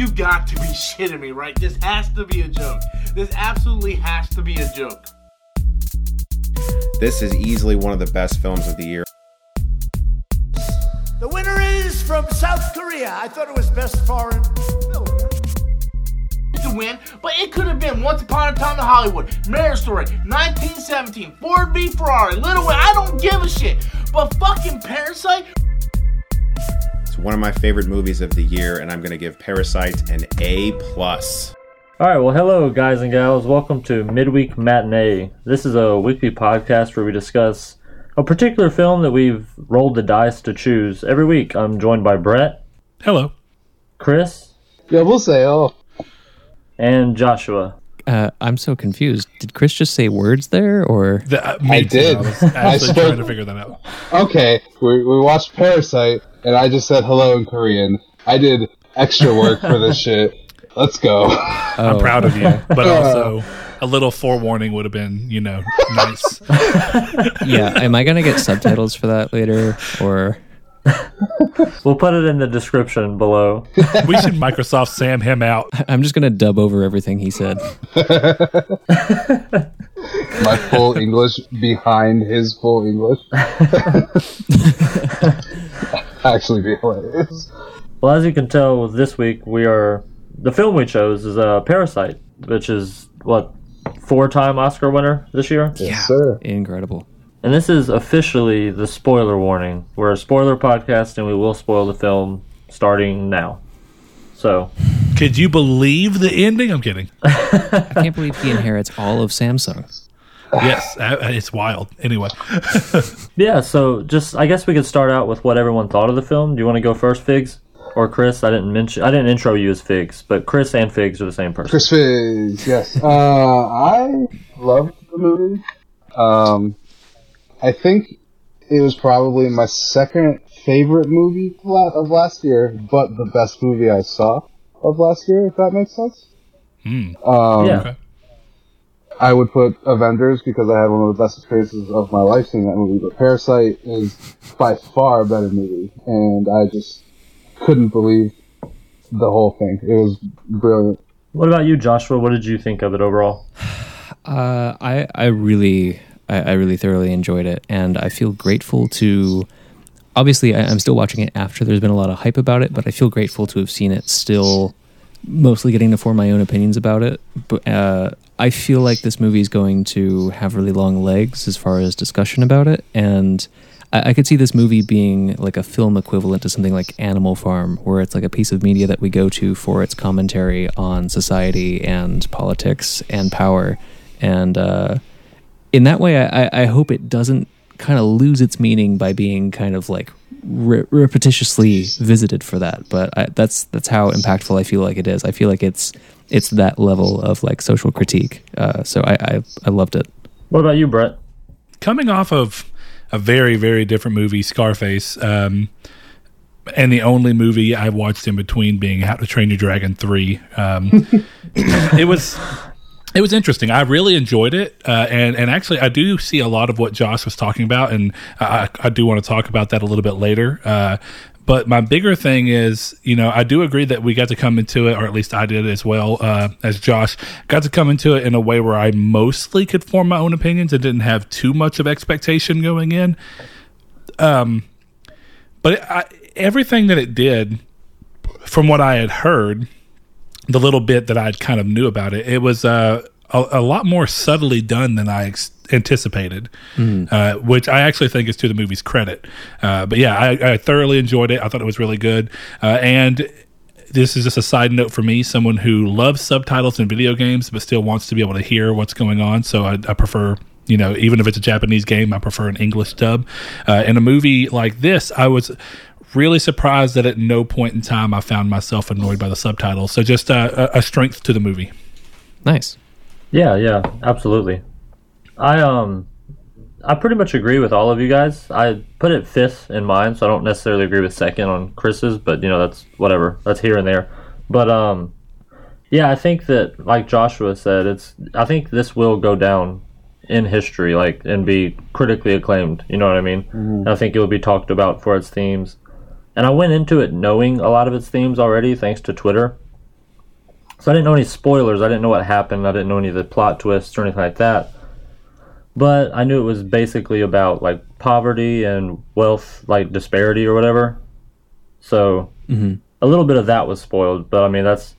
You got to be shitting me, right? This has to be a joke. This absolutely has to be a joke. This is easily one of the best films of the year. The winner is from South Korea. I thought it was best foreign film. To win, but it could have been Once Upon a Time in Hollywood, Marriage Story, 1917, Ford v Ferrari, Little Women. I don't give a shit. But fucking Parasite, It's one of my favorite movies of the year, and I'm going to give Parasite an A plus. All right, well, hello, guys and gals. Welcome to Midweek Matinee. This is a weekly podcast where we discuss a particular film that we've rolled the dice to choose. Every week, I'm joined by Brett, Hello. Chris, Yeah, we'll say, oh, and Joshua. Uh, I'm so confused. Did Chris just say words there, or The, uh, me too. did. I was I spoke- trying to figure that out. okay. We, we watched Parasite, and I just said hello in Korean. I did extra work for this shit. Let's go. I'm oh. proud of you, but also a little forewarning would have been, you know, nice. yeah? Am I gonna get subtitles for that later, or We'll put it in the description below. we should Microsoft Sam him out. I'm just gonna dub over everything he said? My full English behind his full English. Actually, be hilarious. Well, as you can tell, this week we are the film we chose is uh, Parasite, which is what four-time Oscar winner this year. Yes, sir. Incredible. And this is officially the spoiler warning. We're a spoiler podcast, and we will spoil the film starting now. So, Could you believe the ending? I'm kidding. I can't believe he inherits all of Samsung. Yes, uh, it's wild. Anyway, yeah. So, just I guess we could start out with what everyone thought of the film. Do you want to go first, Figs, or Chris? I didn't mention. I didn't intro you as Figs, but Chris and Figs are the same person. Chris Figs, yes. Uh, I loved the movie. Um, I think it was probably my second favorite movie of last year, but the best movie I saw of last year, if that makes sense. Hmm. Um, yeah. Okay. I would put Avengers because I had one of the best experiences of my life seeing that movie, but Parasite is by far a better movie, and I just couldn't believe the whole thing. It was brilliant. What about you, Joshua? What did you think of it overall? Uh, I I really I, I really thoroughly enjoyed it, and I feel grateful to. Obviously, I, I'm still watching it after there's been a lot of hype about it, but I feel grateful to have seen it still, mostly getting to form my own opinions about it. But uh, I feel like this movie is going to have really long legs as far as discussion about it, and I, I could see this movie being like a film equivalent to something like Animal Farm, where it's like a piece of media that we go to for its commentary on society and politics and power. And uh, in that way, I, I- I hope it doesn't kind of lose its meaning by being kind of like re- repetitiously visited for that. But I, that's that's how impactful I feel like it is. I feel like it's it's that level of like social critique. Uh, so I, I I loved it. What about you, Brett? coming off of a very very different movie scarface um and the only movie i watched in between being how to train your dragon 3 um it was it was interesting. I really enjoyed it, uh, and and actually, I do see a lot of what Josh was talking about, and I, I do want to talk about that a little bit later. Uh, but my bigger thing is, you know, I do agree that we got to come into it, or at least I did as well uh, as Josh, got to come into it in a way where I mostly could form my own opinions and didn't have too much of expectation going in. Um, but it, I, everything that it did, from what I had heard, the little bit that I kind of knew about it, it was uh, a, a lot more subtly done than I ex- anticipated, uh, which I actually think is to the movie's credit. Uh, but yeah, I, I thoroughly enjoyed it. I thought it was really good, uh, and this is just a side note for me, someone who loves subtitles in video games but still wants to be able to hear what's going on. So I, I prefer, you know, even if it's a Japanese game, I prefer an English dub. Uh, in a movie like this, I was really surprised that at no point in time I found myself annoyed by the subtitles. So just uh, a, a strength to the movie. Nice. Yeah, yeah, absolutely. I um I pretty much agree with all of you guys. I put it fifth in mine, so I don't necessarily agree with second on Chris's, but you know, that's whatever. That's here and there. But um yeah, I think that like Joshua said, it's I think this will go down in history, like and be critically acclaimed. You know what I mean? And I think it will be talked about for its themes. And I went into it knowing a lot of its themes already, thanks to Twitter. So I didn't know any spoilers. I didn't know what happened. I didn't know any of the plot twists or anything like that. But I knew it was basically about like poverty and wealth, like disparity or whatever. So mm-hmm. a little bit of that was spoiled. But I mean, that's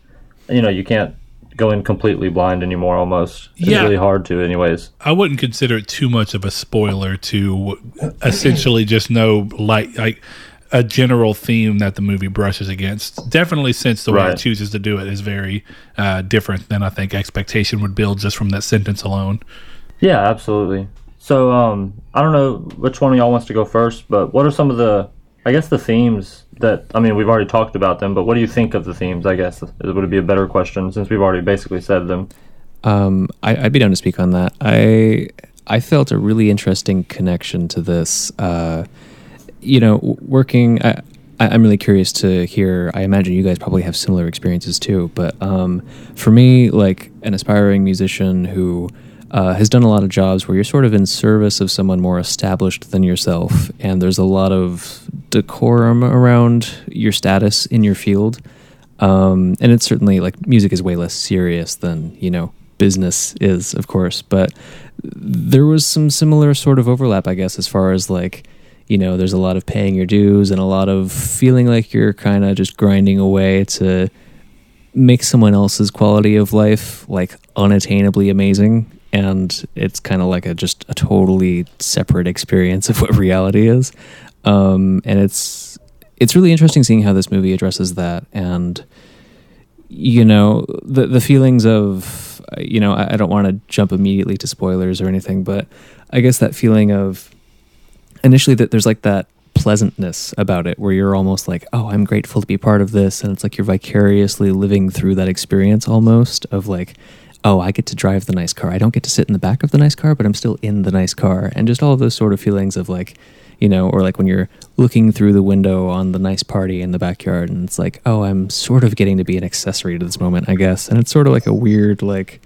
you know, you can't go in completely blind anymore. Almost, it's Yeah. really hard to, anyways. I wouldn't consider it too much of a spoiler to essentially just know like like a general theme that the movie brushes against. Definitely, since the way it chooses to do it is very uh, different than I think expectation would build just from that sentence alone. Yeah, absolutely. So, um, I don't know which one of y'all wants to go first, but what are some of the, I guess, the themes that, I mean, we've already talked about them, but what do you think of the themes, I guess, it would be a better question since we've already basically said them. Um, I, I'd be down to speak on that. I I felt a really interesting connection to this. Uh, you know, working. I, I'm really curious to hear. I imagine you guys probably have similar experiences too. But um, for me, like an aspiring musician who uh, has done a lot of jobs where you're sort of in service of someone more established than yourself, and there's a lot of decorum around your status in your field. Um, and it's certainly like music is way less serious than you know business is, of course. But there was some similar sort of overlap, I guess, as far as like you know, there's a lot of paying your dues and a lot of feeling like you're kind of just grinding away to make someone else's quality of life like unattainably amazing. And it's kind of like a just a totally separate experience of what reality is. Um, and it's it's really interesting seeing how this movie addresses that. And you know the the feelings of you know I, I don't want to jump immediately to spoilers or anything but i guess that feeling of initially that there's like that pleasantness about it where you're almost like oh i'm grateful to be part of this. And it's like you're vicariously living through that experience almost of like oh i get to drive the nice car. I don't get to sit in the back of the nice car but i'm still in the nice car. And just all of those sort of feelings of like you know or like when you're looking through the window on the nice party in the backyard and it's like oh i'm sort of getting to be an accessory to this moment i guess. And it's sort of like a weird like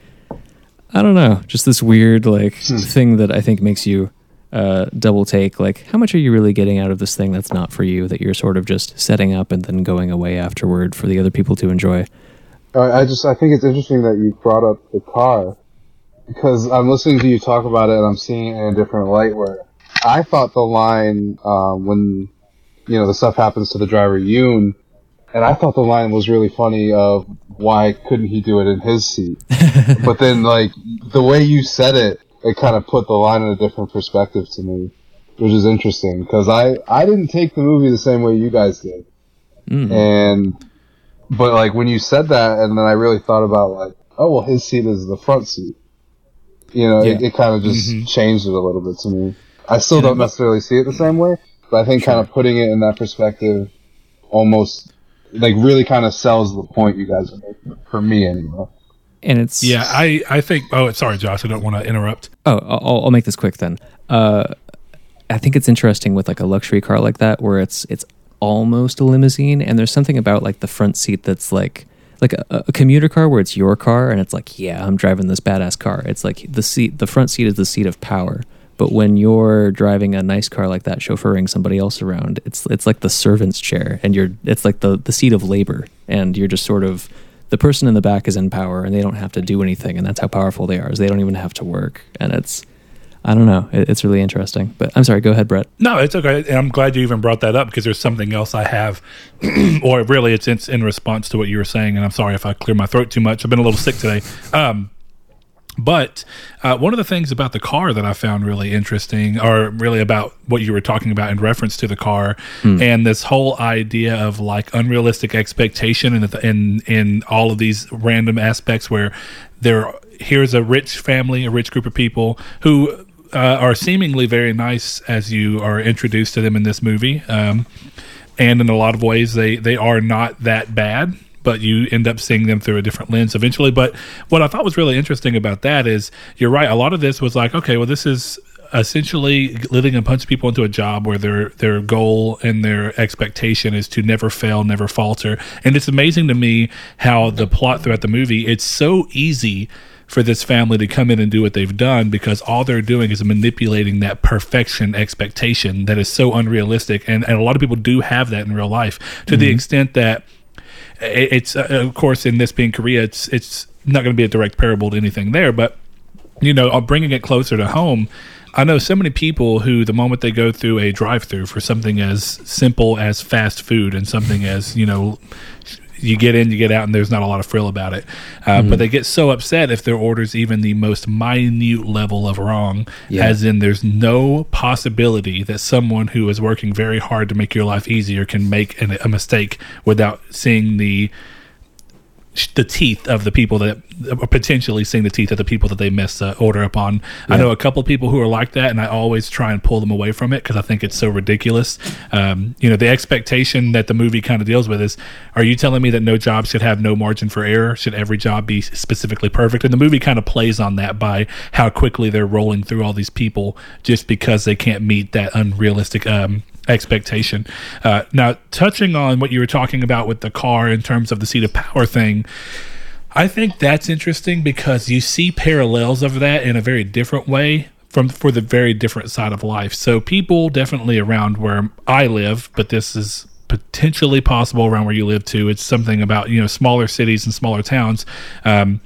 I don't know, just this weird like hmm. thing that I think makes you uh, double take. Like, how much are you really getting out of this thing that's not for you? That you're sort of just setting up and then going away afterward for the other people to enjoy. I I just I think it's interesting that you brought up the car because I'm listening to you talk about it and I'm seeing it in a different light. Where I thought the line um, when you know the stuff happens to the driver Yoon, and I thought the line was really funny of why couldn't he do it in his seat? but then like the way you said it, it kind of put the line in a different perspective to me, which is interesting because I I didn't take the movie the same way you guys did, mm. and but like when you said that, and then I really thought about like, oh well, his seat is the front seat. You know, it, Yeah. it kind of just mm-hmm. changed it a little bit to me. I still don't necessarily see it the same way, but I think kind of putting it in that perspective almost like really kind of sells the point you guys are making for me anyway. And it's Yeah, I, I think. Oh, sorry, Josh. I don't want to interrupt. Oh, I'll, I'll make this quick then. Uh, I think it's interesting with like a luxury car like that, where it's it's almost a limousine, and there's something about like the front seat that's like like a, a commuter car where it's your car, and it's like, yeah, I'm driving this badass car. It's like the seat, the front seat is the seat of power. But when you're driving a nice car like that, chauffeuring somebody else around, it's it's like the servant's chair, and you're it's like the the seat of labor, and you're just sort of the person in the back is in power, and they don't have to do anything, and that's how powerful they are. Is they don't even have to work, and it's I don't know, it, it's really interesting. But I'm sorry, go ahead, Brett. No, it's okay. And I'm glad you even brought that up because there's something else I have, or really it's in, in response to what you were saying. And I'm sorry if I clear my throat too much. I've been a little sick today. Um, but uh, one of the things about the car that I found really interesting, or really about what you were talking about in reference to the car, and this whole idea of like unrealistic expectation, and in in all of these random aspects where there here's a rich family, a rich group of people who uh, are seemingly very nice as you are introduced to them in this movie. Um, and in a lot of ways, they, they are not that bad, but you end up seeing them through a different lens eventually. But what I thought was really interesting about that is you're right. A lot of this was like, okay, well, this is essentially letting a bunch of people into a job where their their goal and their expectation is to never fail, never falter. And it's amazing to me how the plot throughout the movie it's so easy for this family to come in and do what they've done because all they're doing is manipulating that perfection expectation that is so unrealistic and, and a lot of people do have that in real life to the mm-hmm. extent that it's uh, of course in this being Korea, it's it's not going to be a direct parable to anything there, but you know, uh, bringing it closer to home. I know so many people who, the moment they go through a drive-through for something as simple as fast food and something as you know, you get in, you get out, and there's not a lot of frill about it. Uh, But they get so upset if their order's even the most minute level of wrong, Yeah. as in there's no possibility that someone who is working very hard to make your life easier can make an, a mistake without seeing the the teeth of the people that or potentially seeing the teeth of the people that they miss the order upon. I know a couple of people who are like that, and I always try and pull them away from it because I think it's so ridiculous. Um, you know, the expectation that the movie kind of deals with is: Are you telling me that no job should have no margin for error? Should every job be specifically perfect? And the movie kind of plays on that by how quickly they're rolling through all these people just because they can't meet that unrealistic. Um, expectation. Uh, now, touching on what you were talking about with the car in terms of the seat of power thing, I think that's interesting because you see parallels of that in a very different way from for the very different side of life. So people definitely around where I live, but this is potentially possible around where you live too. It's something about you know smaller cities and smaller towns. Um,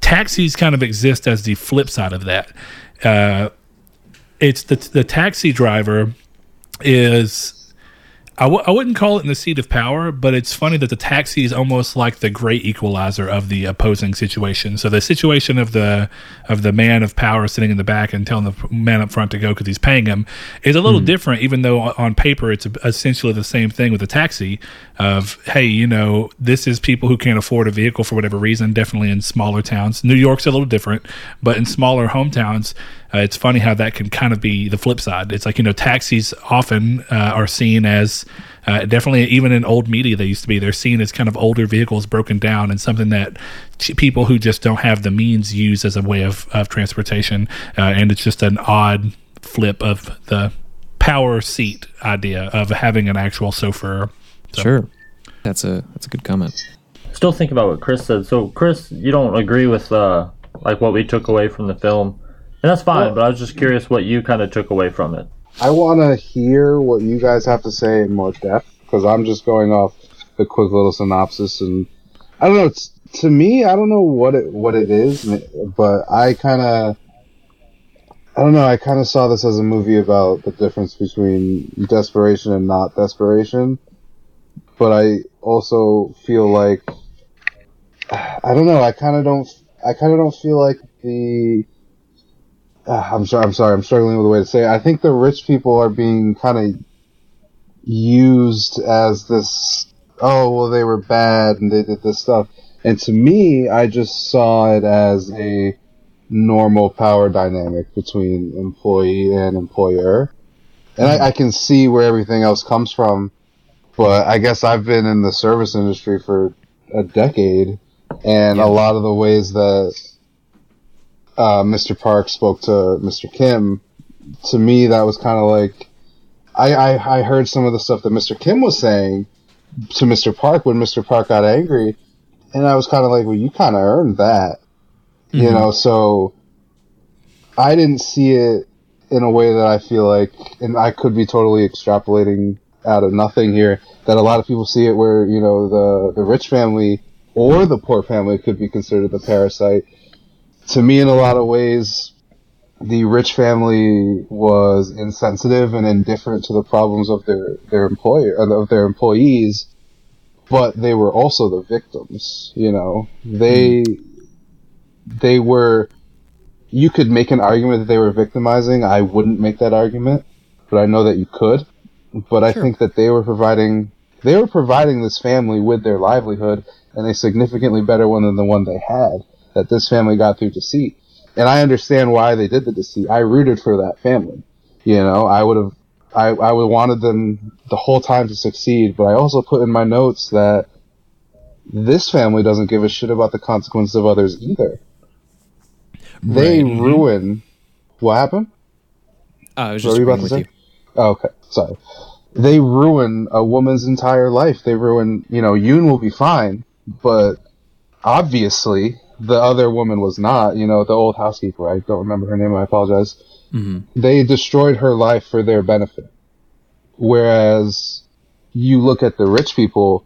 taxis kind of exist as the flip side of that. Uh, it's the the taxi driver is I w- I wouldn't call it in the seat of power, but it's funny that the taxi is almost like the great equalizer of the opposing situation. So the situation of the of the man of power sitting in the back and telling the man up front to go because he's paying him is a little hmm. different, even though on- on paper it's essentially the same thing with the taxi. Of hey, you know, this is people who can't afford a vehicle for whatever reason. Definitely in smaller towns, New York's a little different, but in smaller hometowns, uh, it's funny how that can kind of be the flip side. It's like you know, taxis often uh, are seen as uh, definitely even in old media they used to be they're seen as kind of older vehicles broken down and something that ch- people who just don't have the means use as a way of, of transportation uh, and it's just an odd flip of the power seat idea of having an actual chauffeur So- Sure, that's a that's a good comment. Still think about what Chris said. So, Chris, you don't agree with uh, like what we took away from the film, and that's fine. but I was just curious what you kind of took away from it. I want to hear what you guys have to say in more depth because I'm just going off the quick little synopsis and I don't know. It's, to me, I don't know what it what it is, but I kind of I don't know. I kind of saw this as a movie about the difference between desperation and not desperation, but I also feel like I don't know. I kind of don't. I kind of don't feel like the Ah, I'm sorry. I'm sorry. I'm struggling with a way to say it. I think the rich people are being kind of used as this. Oh well, they were bad and they did this stuff. And to me, I just saw it as a normal power dynamic between employee and employer. And I, I can see where everything else comes from, but I guess I've been in the service industry for a decade, and a lot of the ways that uh, Mr. Park spoke to Mr. Kim, to me that was kind of like I, I I heard some of the stuff that Mr. Kim was saying to Mr. Park when Mr. Park got angry, and I was kind of like, well, you kind of earned that, you know. So I didn't see it in a way that I feel like, and I could be totally extrapolating out of nothing here. That a lot of people see it where you know the the rich family or the poor family could be considered the parasite to me, in a lot of ways, the rich family was insensitive and indifferent to the problems of their their employer uh, of their employees, but they were also the victims. You know, they they were. You could make an argument that they were victimizing. I wouldn't make that argument, but I know that you could. But I think that they were providing they were providing this family with their livelihood and a significantly better one than the one they had that this family got through deceit. And I understand why they did the deceit. I rooted for that family. You know, I would have, I, I would wanted them the whole time to succeed, but I also put in my notes that this family doesn't give a shit about the consequences of others either. They ruin. What happened? Uh, I was What just were you about to say? Oh, okay, sorry. They ruin a woman's entire life. They ruin, you know, Yoon will be fine, but obviously the other woman was not. You know, the old housekeeper. I don't remember her name. I apologize. Mm-hmm. They destroyed her life for their benefit. Whereas you look at the rich people,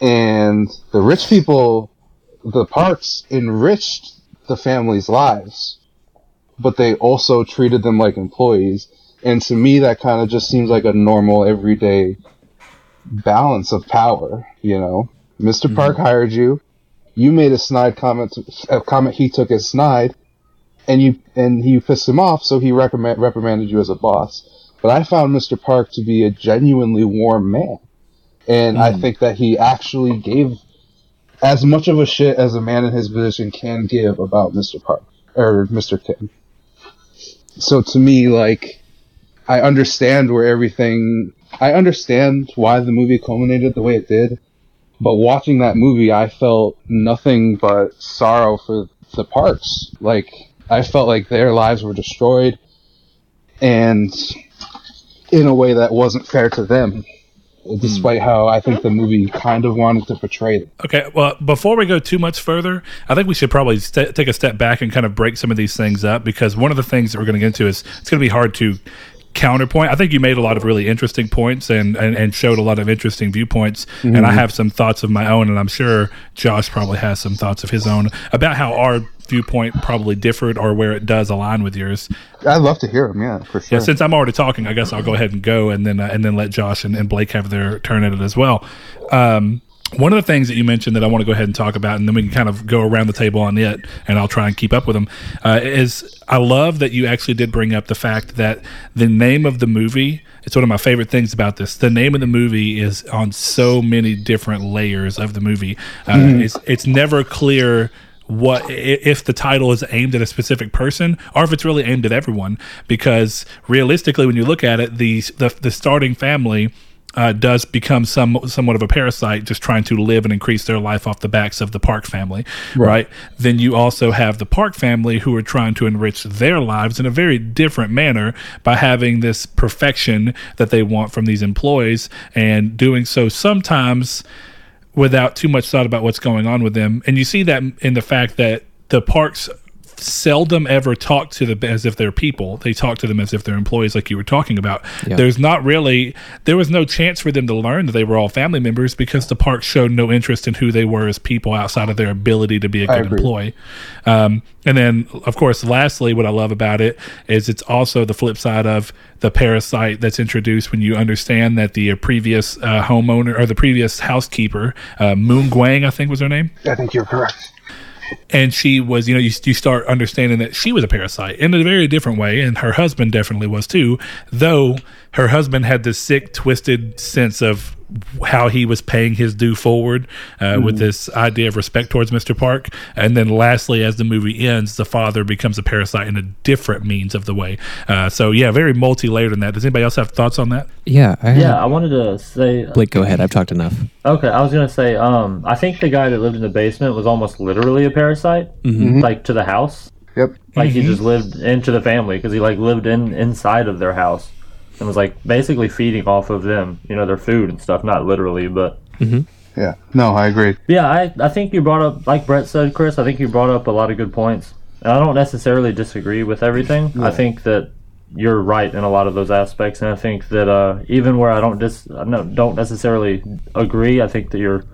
and the rich people, the parks enriched the families' lives, but they also treated them like employees. And to me, that kind of just seems like a normal, everyday balance of power. You know, mister Park mm-hmm. hired you. You made a snide comment, a comment he took as snide, and you and he pissed him off, so he recommend, reprimanded you as a boss. But I found Mr. Park to be a genuinely warm man, and I hmm. think that he actually gave as much of a shit as a man in his position can give about Mr. Park or Mr. Kim. So to me, like, I understand where everything. I understand why the movie culminated the way it did, but watching that movie, I felt nothing but sorrow for the parks. Like, I felt like their lives were destroyed, and in a way that wasn't fair to them, despite how I think the movie kind of wanted to portray them. Okay, well, before we go too much further, I think we should probably st- take a step back and kind of break some of these things up because one of the things that we're going to get into is it's going to be hard to counterpoint. I think you made a lot of really interesting points and, and, and showed a lot of interesting viewpoints. And I have some thoughts of my own, and I'm sure Josh probably has some thoughts of his own about how our viewpoint probably differed or where it does align with yours. I'd love to hear them, yeah, for sure. Yeah, since I'm already talking, I guess I'll go ahead and go, and then uh, and then let Josh and, and Blake have their turn at it as well. Um, one of the things that you mentioned that I want to go ahead and talk about, and then we can kind of go around the table on it, and I'll try and keep up with them. Uh, is I love that you actually did bring up the fact that the name of the movie. It's one of my favorite things about this. The name of the movie is on so many different layers of the movie. Uh, It's it's never clear what if the title is aimed at a specific person or if it's really aimed at everyone because realistically when you look at it the the, the starting family uh, does become some somewhat of a parasite, just trying to live and increase their life off the backs of the Park family, right. Then you also have the Park family who are trying to enrich their lives in a very different manner by having this perfection that they want from these employees and doing so sometimes without too much thought about what's going on with them. And you see that in the fact that the parks seldom ever talk to them as if they're people. They talk to them as if they're employees, like you were talking about. Yeah. There's not really, there was no chance for them to learn that they were all family members because the park showed no interest in who they were as people outside of their ability to be a good employee. Um, and then, of course, lastly, what I love about it is it's also the flip side of the parasite that's introduced when you understand that the previous uh, homeowner or the previous housekeeper, uh, Moon Gwang, I think was her name, I think you're correct. And she was you know you, you start understanding that she was a parasite in a very different way and her husband definitely was too though her husband had this sick twisted sense of how he was paying his due forward uh, with this idea of respect towards mr park and then lastly as the movie ends the father becomes a parasite in a different means of the way uh, so yeah very multi-layered in that does anybody else have thoughts on that Yeah, I Yeah, I wanted to say. Blake, go ahead. I've talked enough. Okay, I was gonna say. Um, I think the guy that lived in the basement was almost literally a parasite, like to the house. Yep. Like he just lived into the family because he like lived in inside of their house and was like basically feeding off of them, you know, their food and stuff. Not literally, but Yeah. No, I agree. yeah, I I think you brought up like Brett said, Chris. I think you brought up a lot of good points. And I don't necessarily disagree with everything. I think that you're right in a lot of those aspects, and I think that uh, even where I don't dis no, don't necessarily agree, I think that you're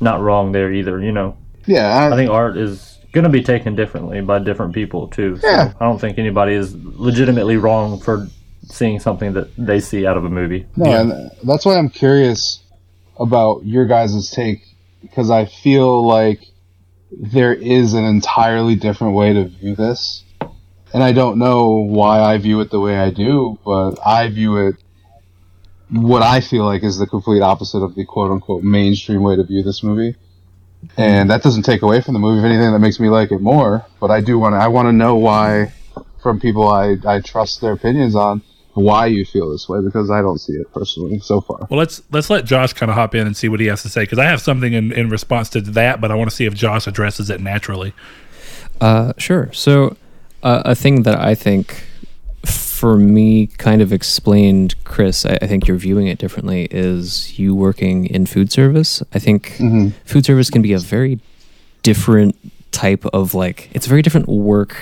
not wrong there either. You know, Yeah. I, I think art is going to be taken differently by different people too. So Yeah. I don't think anybody is legitimately wrong for seeing something that they see out of a movie. No, and that's why I'm curious about your guys' take because I feel like there is an entirely different way to view this. And I don't know why I view it the way I do, but I view it what I feel like is the complete opposite of the quote unquote mainstream way to view this movie. And that doesn't take away from the movie. If anything, that makes me like it more. But I do want to, I want to know why, from people I, I trust their opinions on, why you feel this way because I don't see it personally so far. well let's let's let josh kind of hop in and see what he has to say because i have something in, in response to that but i want to see if josh addresses it naturally Uh, sure. So, uh, a thing that I think for me kind of explained, Chris, I, I think you're viewing it differently, is you working in food service. I think food service can be a very different type of like, it's a very different work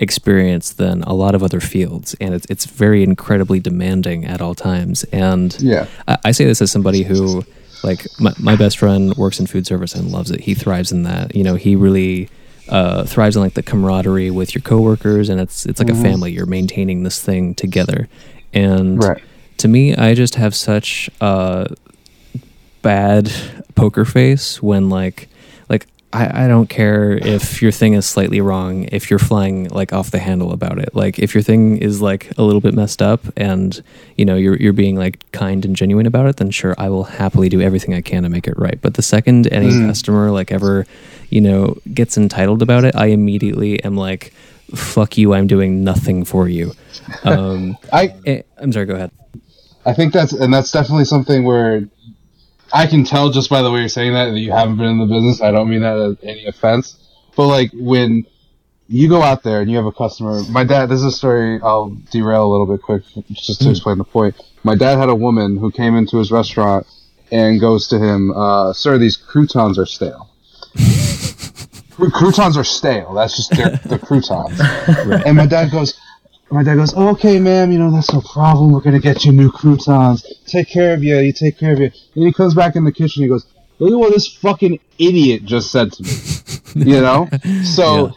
experience than a lot of other fields. And it's, it's very incredibly demanding at all times. And Yeah. I, I say this as somebody who like my, my best friend works in food service and loves it. He thrives in that. You know, he really uh, thrives in like the camaraderie with your coworkers, and it's it's like a family. You're maintaining this thing together, and Right. to me, I just have such a bad poker face when like like I, I don't care if your thing is slightly wrong if you're flying like off the handle about it. Like if your thing is like a little bit messed up and you know you're you're being like kind and genuine about it then sure I will happily do everything I can to make it right. But the second any customer like ever you know gets entitled about it I immediately am like fuck you I'm doing nothing for you. Um I eh, I'm sorry go ahead. I think that's and that's definitely something where I can tell just by the way you're saying that that you haven't been in the business. I don't mean that as any offense, but like when you go out there and you have a customer. My dad. This is a story. I'll derail a little bit quick just to explain the point. My dad had a woman who came into his restaurant and goes to him, uh, "Sir, these croutons are stale." Croutons are stale. That's just they're croutons. And my dad goes, my dad goes, okay, ma'am, you know, that's no problem. We're going to get you new croutons. Take care of you. You take care of you. And he comes back in the kitchen. He goes, look at what this fucking idiot just said to me. you know? So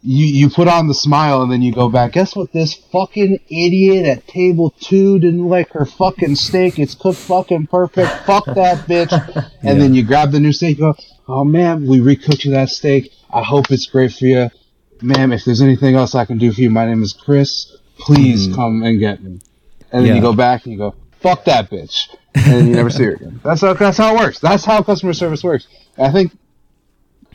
you, you put on the smile and then you go back. Guess what? This fucking idiot at table two didn't like her fucking steak. It's cooked fucking perfect. Fuck that bitch. And then you grab the new steak. You go, oh, ma'am, we recooked you that steak. I hope it's great for you ma'am, if there's anything else I can do for you, my name is Chris. Please hmm. come and get me. And then Yeah. you go back and you go, fuck that bitch. And you never see her again. That's how, that's how it works. That's how customer service works. And I think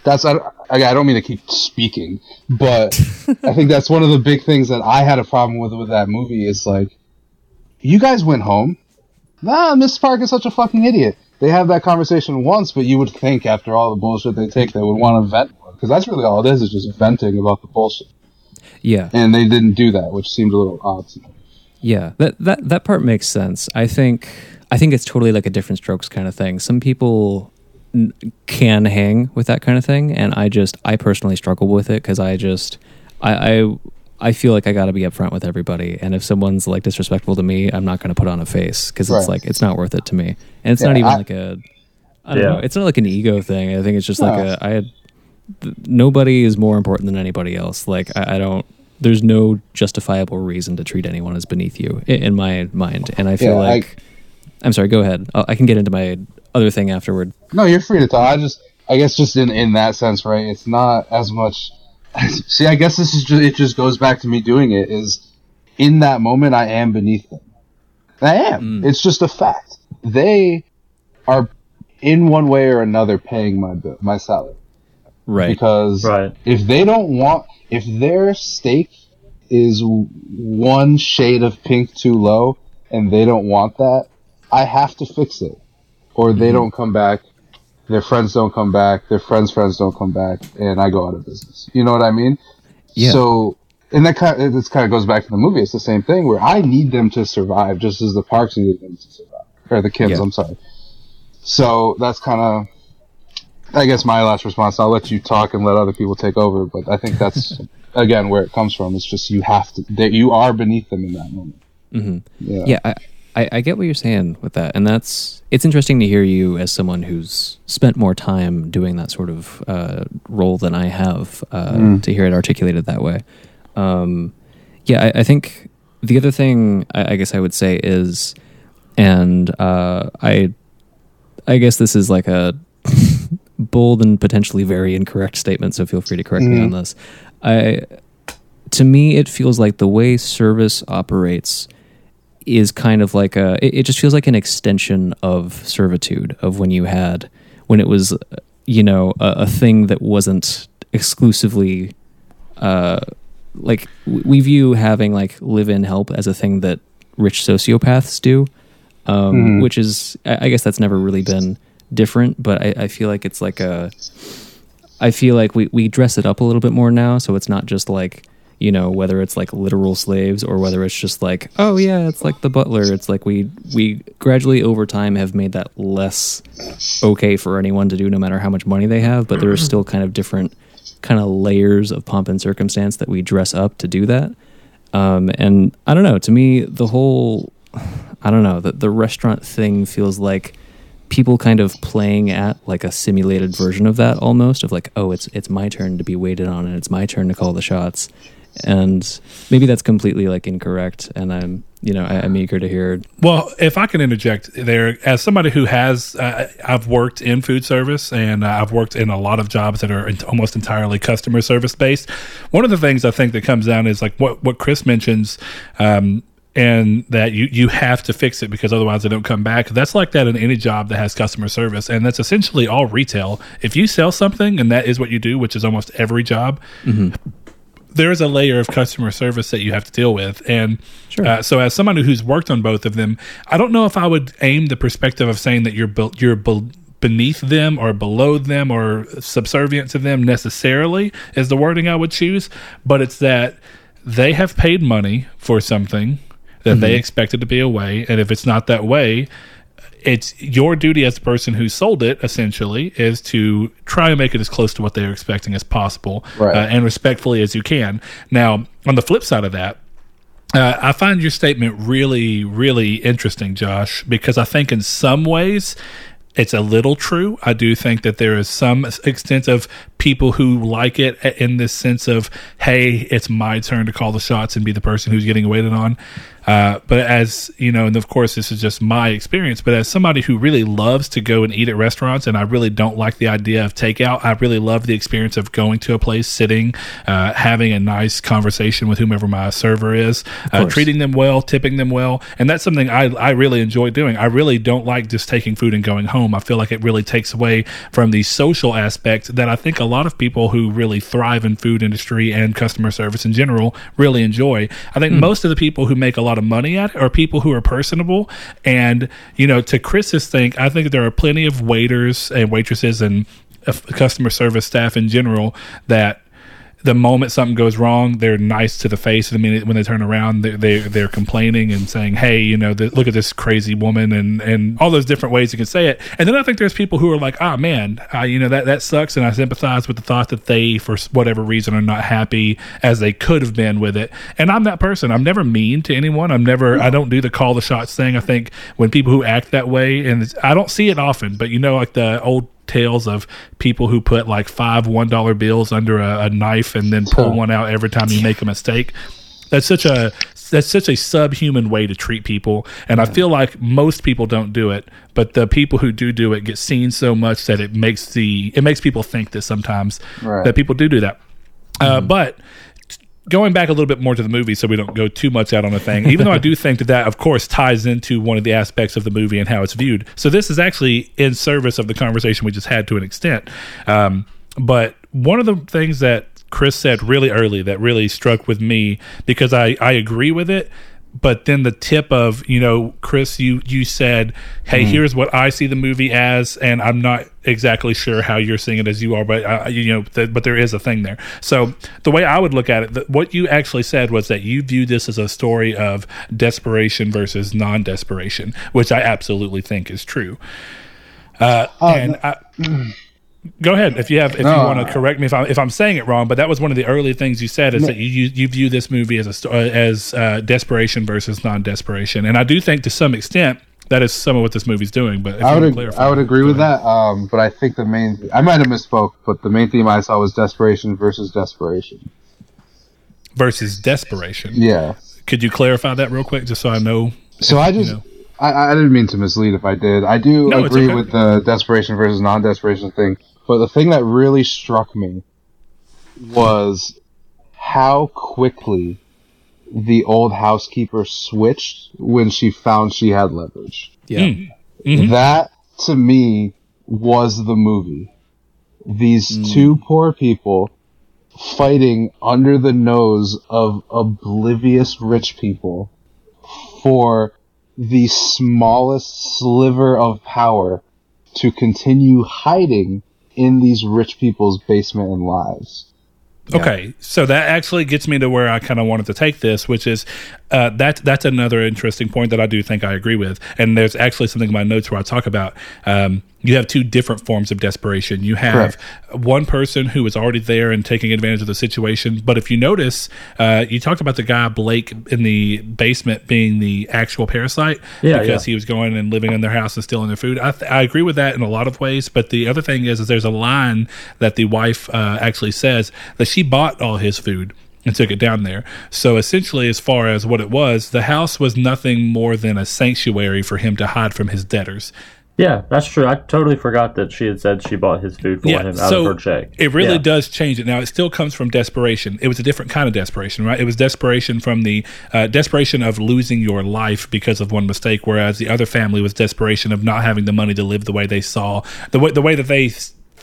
that's, I, I don't mean to keep speaking, but I think that's one of the big things that I had a problem with with that movie is like, you guys went home. Nah, Miss Park is such a fucking idiot. They have that conversation once, but you would think after all the bullshit they take, they would want to vent. Because that's really all it is, is just venting about the bullshit. yeah And they didn't do that, which seemed a little odd to me. Yeah, that that that part makes sense. I think I think it's totally like a different strokes kind of thing. Some people n- can hang with that kind of thing, and I just I personally struggle with it because I just I, I I feel like I got to be upfront with everybody, and if someone's like disrespectful to me, I'm not going to put on a face because it's like it's not worth it to me, and it's Yeah, not even I- like a I don't Yeah. know. It's not like an ego thing. I think it's just like a I had th- nobody is more important than anybody else. Like I, I don't. There's no justifiable reason to treat anyone as beneath you i- in my mind, and I feel Yeah, like I, am sorry. Go ahead. i I can get into my other thing afterward. No, you're free to talk. I just, I guess, just in in that sense, right? It's not as much. See, I guess this is just it. Just goes back to me doing it. Is in that moment, I am beneath them. I am. Mm. It's just a fact. They are, in one way or another, paying my bill, my salary. Right. Because Right. if they don't want, if their steak is one shade of pink too low, and they don't want that, I have to fix it, or they mm-hmm. don't come back. Their friends don't come back. Their friends' friends don't come back, and I go out of business. You know what I mean? Yeah. So, and that kind of, this kind of goes back to the movie. It's the same thing where I need them to survive, just as the parks needed them to survive, or the kids. Yeah. I'm sorry. So that's kind of I guess my last response. I'll let you talk and let other people take over, but I think that's again where it comes from. It's just you have to that you are beneath them in that moment. Mhm. Yeah. Yeah, I, I, I get what you're saying with that, and that's it's interesting to hear you as someone who's spent more time doing that sort of uh, role than I have uh, to hear it articulated that way. Um, yeah, I, I think the other thing I, I guess I would say is, and uh, I, I guess this is like a bold and potentially very incorrect statement, so feel free to correct me on this. I, to me, it feels like the way service operates is kind of like a it, it just feels like an extension of servitude of when you had when it was you know a, a thing that wasn't exclusively uh like we view having like live-in help as a thing that rich sociopaths do um which is I guess that's never really been different but I, I feel like it's like a I feel like we, we dress it up a little bit more now, so it's not just like you know whether it's like literal slaves or whether it's just like oh yeah it's like the butler. It's like we we gradually over time have made that less okay for anyone to do, no matter how much money they have. But there are still kind of different kind of layers of pomp and circumstance that we dress up to do that. Um, and I don't know. To me, the whole I don't know the the restaurant thing feels like people kind of playing at like a simulated version of that almost of like oh it's it's my turn to be waited on and it's my turn to call the shots and maybe that's completely like incorrect and i'm you know I, i'm eager to hear Well, if I can interject there, as somebody who has, uh, I've worked in food service and uh, I've worked in a lot of jobs that are almost entirely customer service based. One of the things I think that comes down is like what what Chris mentions. Um, and that you, you have to fix it because otherwise they don't come back. That's like that in any job that has customer service. And that's essentially all retail. If you sell something and that is what you do, which is almost every job, there is a layer of customer service that you have to deal with. And uh, so, as somebody who's worked on both of them, I don't know if I would aim the perspective of saying that you're built, you're be- beneath them or below them or subservient to them necessarily is the wording I would choose. But it's that they have paid money for something that they expect it to be a way, and if it's not that way, it's your duty as the person who sold it essentially is to try and make it as close to what they're expecting as possible Right. uh, and respectfully as you can now on the flip side of that uh, I find your statement really, really interesting, Josh, because I think in some ways it's a little true. I do think that there is some extent of people who like it in this sense of, hey, it's my turn to call the shots and be the person who's getting waited on. Uh, but as you know, and of course, this is just my experience, but as somebody who really loves to go and eat at restaurants, and I really don't like the idea of takeout, I really love the experience of going to a place, sitting, uh, having a nice conversation with whomever my server is, uh, treating them well, tipping them well. And that's something I, I really enjoy doing. I really don't like just taking food and going home. I feel like it really takes away from the social aspect that I think a lot of people who really thrive in food industry and customer service in general really enjoy. I think most of the people who make a lot of money at it are people who are personable. And, you know, to Chris's thing, I think there are plenty of waiters and waitresses and uh, customer service staff in general that the moment something goes wrong, they're nice to the face. And the minute when they turn around, they're they, they're complaining and saying, "Hey, you know, th- look at this crazy woman," and and all those different ways you can say it. And then I think there's people who are like, "Ah, man, uh, you know that that sucks," and I sympathize with the thought that they, for whatever reason, are not happy as they could have been with it. And I'm that person. I'm never mean to anyone. I'm never. I don't do the call the shots thing. I think when people who act that way, and I don't see it often, but you know, like the old tales of people who put like five one dollar bills under a, a knife and then pull one out every time you make a mistake. That's such a that's such a subhuman way to treat people, and I feel like most people don't do it. But the people who do do it get seen so much that it makes the it makes people think that sometimes Right. that people do do that. Uh, but going back a little bit more to the movie so we don't go too much out on a thing even though i do think that that of course ties into one of the aspects of the movie and how it's viewed. So this is actually in service of the conversation we just had to an extent. Um, but one of the things that chris said really early that really struck with me because i, I agree with it but then the tip of you know chris you you said hey here's what i see the movie as and i'm not exactly sure how you're seeing it as you are but uh, you know th- but there is a thing there. So the way i would look at it th- what you actually said was that you view this as a story of desperation versus non-desperation which i absolutely think is true. Uh, and I, go ahead if you have if No, you want to correct me if I'm if I'm saying it wrong. But that was one of the early things you said is that you you, you view this movie as a uh, as uh, desperation versus non desperation, and I do think to some extent that is some of what this movie's doing. But if I would want ag- clarify, I would agree with ahead. that. Um, but I think the main I might have misspoke, but the main theme I saw was desperation versus desperation. versus desperation. Yeah. Could you clarify that real quick, just so I know? So I just know. I, I didn't mean to mislead if I did. I do No, agree okay. with the desperation versus non-desperation thing, but the thing that really struck me was how quickly the old housekeeper switched when she found she had leverage. yeah Mhm. That to me was the movie. These two poor people fighting under the nose of oblivious rich people for the smallest sliver of power to continue hiding in these rich people's basement and lives. Okay, so that actually gets me to where I kind of wanted to take this, which is uh, that that's another interesting point that I do think I agree with. And there's actually something in my notes where I talk about um, you have two different forms of desperation. You have one person who is already there and taking advantage of the situation. But if you notice, uh, you talked about the guy Blake in the basement being the actual parasite Yeah, because yeah. he was going and living in their house and stealing their food. I, th- I agree with that in a lot of ways. But the other thing is, is there's a line that the wife uh, actually says that she bought all his food and took it down there. So essentially, as far as what it was, the house was nothing more than a sanctuary for him to hide from his debtors. Yeah, that's true. I totally forgot that she had said she bought his food for him out of her check. It really Yeah. does change it. Now, it still comes from desperation. It was a different kind of desperation, right? It was desperation from the uh, desperation of losing your life because of one mistake, whereas the other family was desperation of not having the money to live the way they saw, the way, the way that they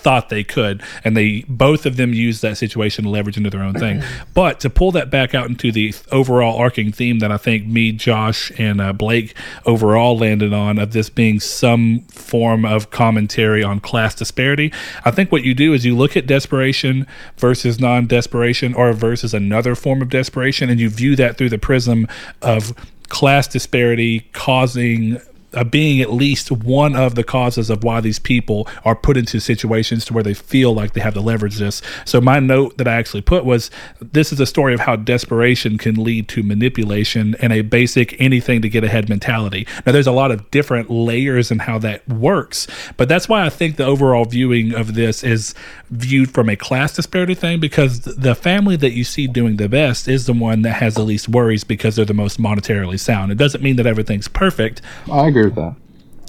thought they could and they both of them used that situation to leverage into their own thing. But to pull that back out into the overall arcing theme that i think me josh and uh, blake overall landed on of this being some form of commentary on class disparity i think what you do is you look at desperation versus non-desperation or versus another form of desperation and you view that through the prism of class disparity causing Uh, being at least one of the causes of why these people are put into situations to where they feel like they have to leverage this. So my note that I actually put was this is a story of how desperation can lead to manipulation and a basic anything to get ahead mentality. Now there's a lot of different layers in how that works, but that's why I think the overall viewing of this is viewed from a class disparity thing because the family that you see doing the best is the one that has the least worries because they're the most monetarily sound. It doesn't mean that everything's perfect, I agree with that.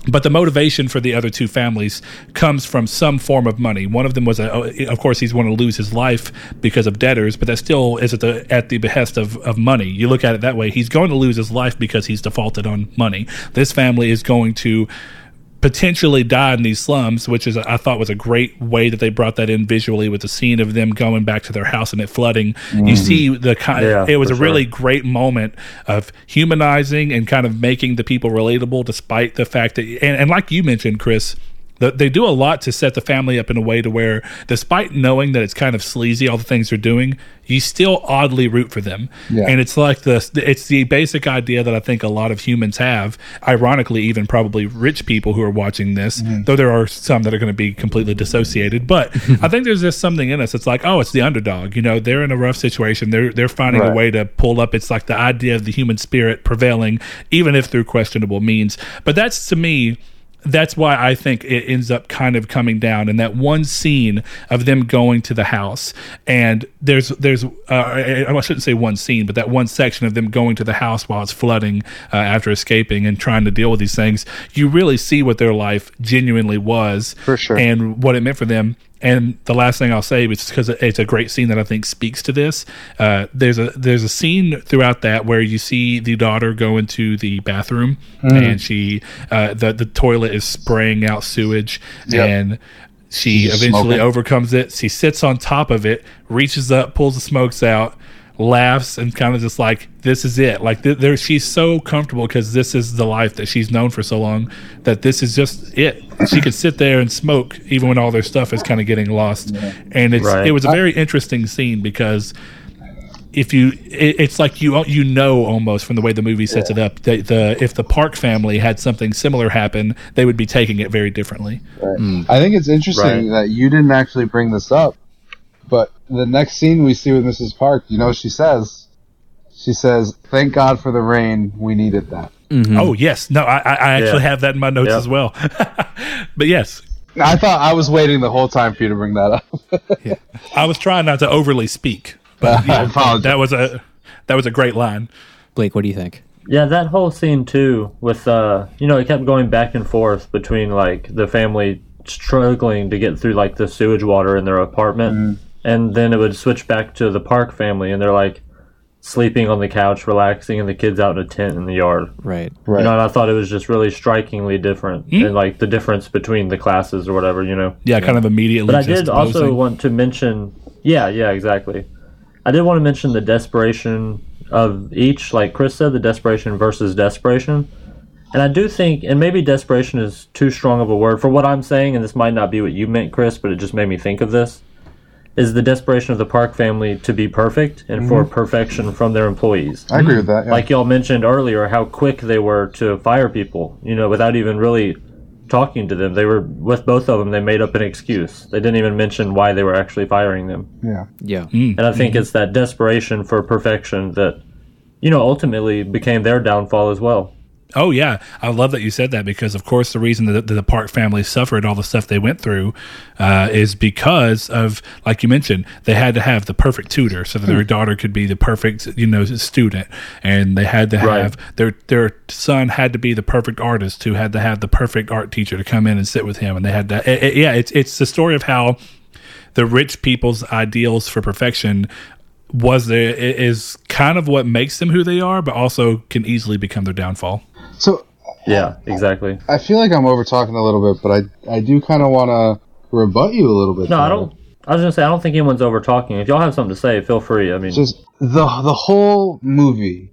but the motivation for the other two families comes from some form of money. One of them was, a, uh, of course, he's going to lose his life because of debtors, but that still is at the at the behest of, of money. You look at it that way. He's going to lose his life because he's defaulted on money. This family is going to potentially die in these slums, which is I thought was a great way that they brought that in visually with the scene of them going back to their house and it flooding. You mm-hmm. see the kind. Yeah, it was a really great moment of humanizing and kind of making the people relatable, despite the fact that and, and like you mentioned, Chris. They do a lot to set the family up in a way to where, despite knowing that it's kind of sleazy, all the things they're doing, you still oddly root for them. Yeah. And it's like the it's the basic idea that I think a lot of humans have. Ironically, even probably rich people who are watching this, mm-hmm. though there are some that are going to be completely dissociated. But I think there's just something in us. It's like, oh, it's the underdog. You know, they're in a rough situation. They're they're finding a way to pull up. It's like the idea of the human spirit prevailing, even if through questionable means. But that's to me that's why I think it ends up kind of coming down in that one scene of them going to the house, and there's there's uh, I shouldn't say one scene, but that one section of them going to the house while it's flooding uh, after escaping and trying to deal with these things. You really see what their life genuinely was, For sure. and what it meant for them. And the last thing I'll say, is because it's a great scene that I think speaks to this. Uh, there's a there's a scene throughout that where you see the daughter go into the bathroom and she uh, the the toilet is spraying out sewage Yep. and she She's eventually smoking. overcomes it. She sits on top of it, reaches up, pulls the smokes out, laughs, and kind of just like this is it. Like th- there, she's so comfortable because this is the life that she's known for so long that this is just it. She could sit there and smoke even when all their stuff is kind of getting lost, and it's Right. it was a very interesting scene because if you it, it's like you you know almost from the way the movie sets it up that the if the Park family had something similar happen, they would be taking it very differently. Hmm. I think it's interesting Right. that you didn't actually bring this up, but the next scene we see with Mrs. Park, you know, what she says, she says, "Thank God for the rain. We needed that." Oh yes, no, I, I I actually Yeah. have that in my notes Yeah. as well. but yes, I thought I was waiting the whole time for you to bring that up. yeah. I was trying not to overly speak, but I yeah, apologize. that was a that was a great line. Blake, what do you think? Yeah, that whole scene too, with uh, you know, it kept going back and forth between like the family struggling to get through like the sewage water in their apartment, and then it would switch back to the Park family, and they're like sleeping on the couch, relaxing, and the kids out in a tent in the yard. Right. Right. You know, and I thought it was just really strikingly different, hmm? and like the difference between the classes or whatever. You know. Yeah, kind of immediately. But I did also juxtaposing. want to mention, yeah, yeah, exactly. I did want to mention the desperation of each, like Chris said, the desperation versus desperation. And I do think, and maybe desperation is too strong of a word for what I'm saying, and this might not be what you meant, Chris, but it just made me think of this. Is the desperation of the Park family to be perfect and for mm-hmm. perfection from their employees? I agree with that. Yeah. like y'all mentioned earlier, how quick they were to fire people, you know, without even really talking to them. They were with both of them. They made up an excuse. They didn't even mention why they were actually firing them. Yeah. Yeah. And I think mm-hmm. it's that desperation for perfection that, you know, ultimately became their downfall as well. Oh yeah, I love that you said that because, of course, the reason that the Park family suffered all the stuff they went through uh, is because of, like you mentioned, they had to have the perfect tutor so that their daughter could be the perfect, you know, student, and they had to Right. have their their son had to be the perfect artist who had to have the perfect art teacher to come in and sit with him, and they had to, it- it- yeah, it's it's the story of how the rich people's ideals for perfection was there is kind of what makes them who they are, but also can easily become their downfall. So Yeah, exactly. I feel like I'm over talking a little bit, but I I do kind of want to rebut you a little bit. No, I don't. I was gonna say I don't think anyone's over talking. If y'all have something to say, feel free. I mean, Just the the whole movie.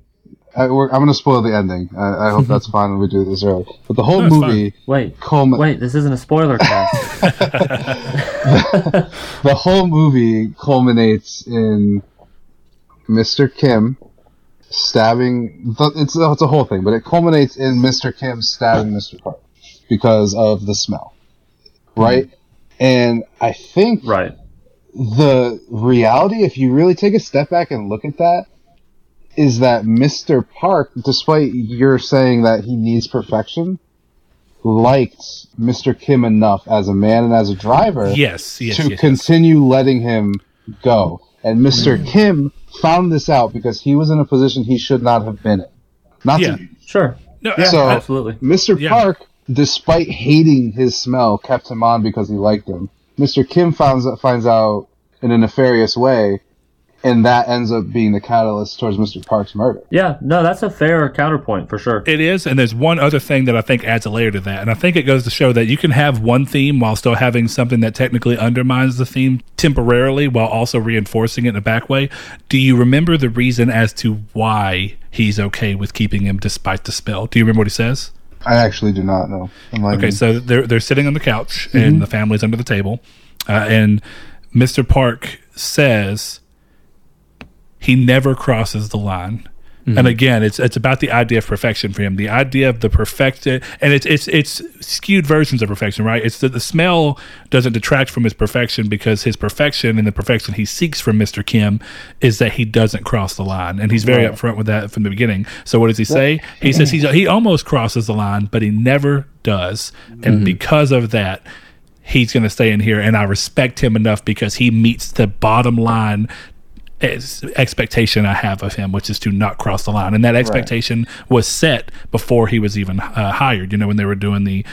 I, we're, I'm going to spoil the ending. I, I hope that's fine when we do this early. But the whole No, it's movie, wait, culmi- wait. This isn't a spoiler cast. the whole movie culminates in Mr. Kim stabbing. It's it's a whole thing, but it culminates in Mr. Kim stabbing Mr. Park because of the smell, right? Mm-hmm. And I think right. the reality, if you really take a step back and look at that, is that Mr. Park, despite your saying that he needs perfection, liked Mr. Kim enough as a man and as a driver Yes, yes, to yes, yes. continue letting him go. And Mr. Mm. Kim found this out because he was in a position he should not have been in. Not Yeah. to, Sure. No, So- I- Absolutely. Mr. Yeah. Park, despite hating his smell, kept him on because he liked him. Mr. Kim finds finds out in a nefarious way, and that ends up being the catalyst towards Mr. Park's murder. Yeah. No, that's a fair counterpoint for sure. It is, and there's one other thing that I think adds a layer to that, and I think it goes to show that you can have one theme while still having something that technically undermines the theme temporarily, while also reinforcing it in a back way. Do you remember the reason as to why he's okay with keeping him despite the spell? Do you remember what he says? I actually do not know. Okay, so they're they're sitting on the couch, and the family's under the table, uh, and Mr. Park says he never crosses the line. And mm-hmm. again, it's it's about the idea of perfection for him. The idea of the perfected, and it's it's it's skewed versions of perfection, right? It's that the smell doesn't detract from his perfection because his perfection and the perfection he seeks from Mister Kim is that he doesn't cross the line, and he's very upfront with that from the beginning. So what does he say? He says he's he almost crosses the line, but he never does, and mm-hmm. because of that, he's going to stay in here and i respect him enough because he meets the bottom line expectation i have of him which is to not cross the line. And that expectation was set before he was even uh, hired you know when they were doing the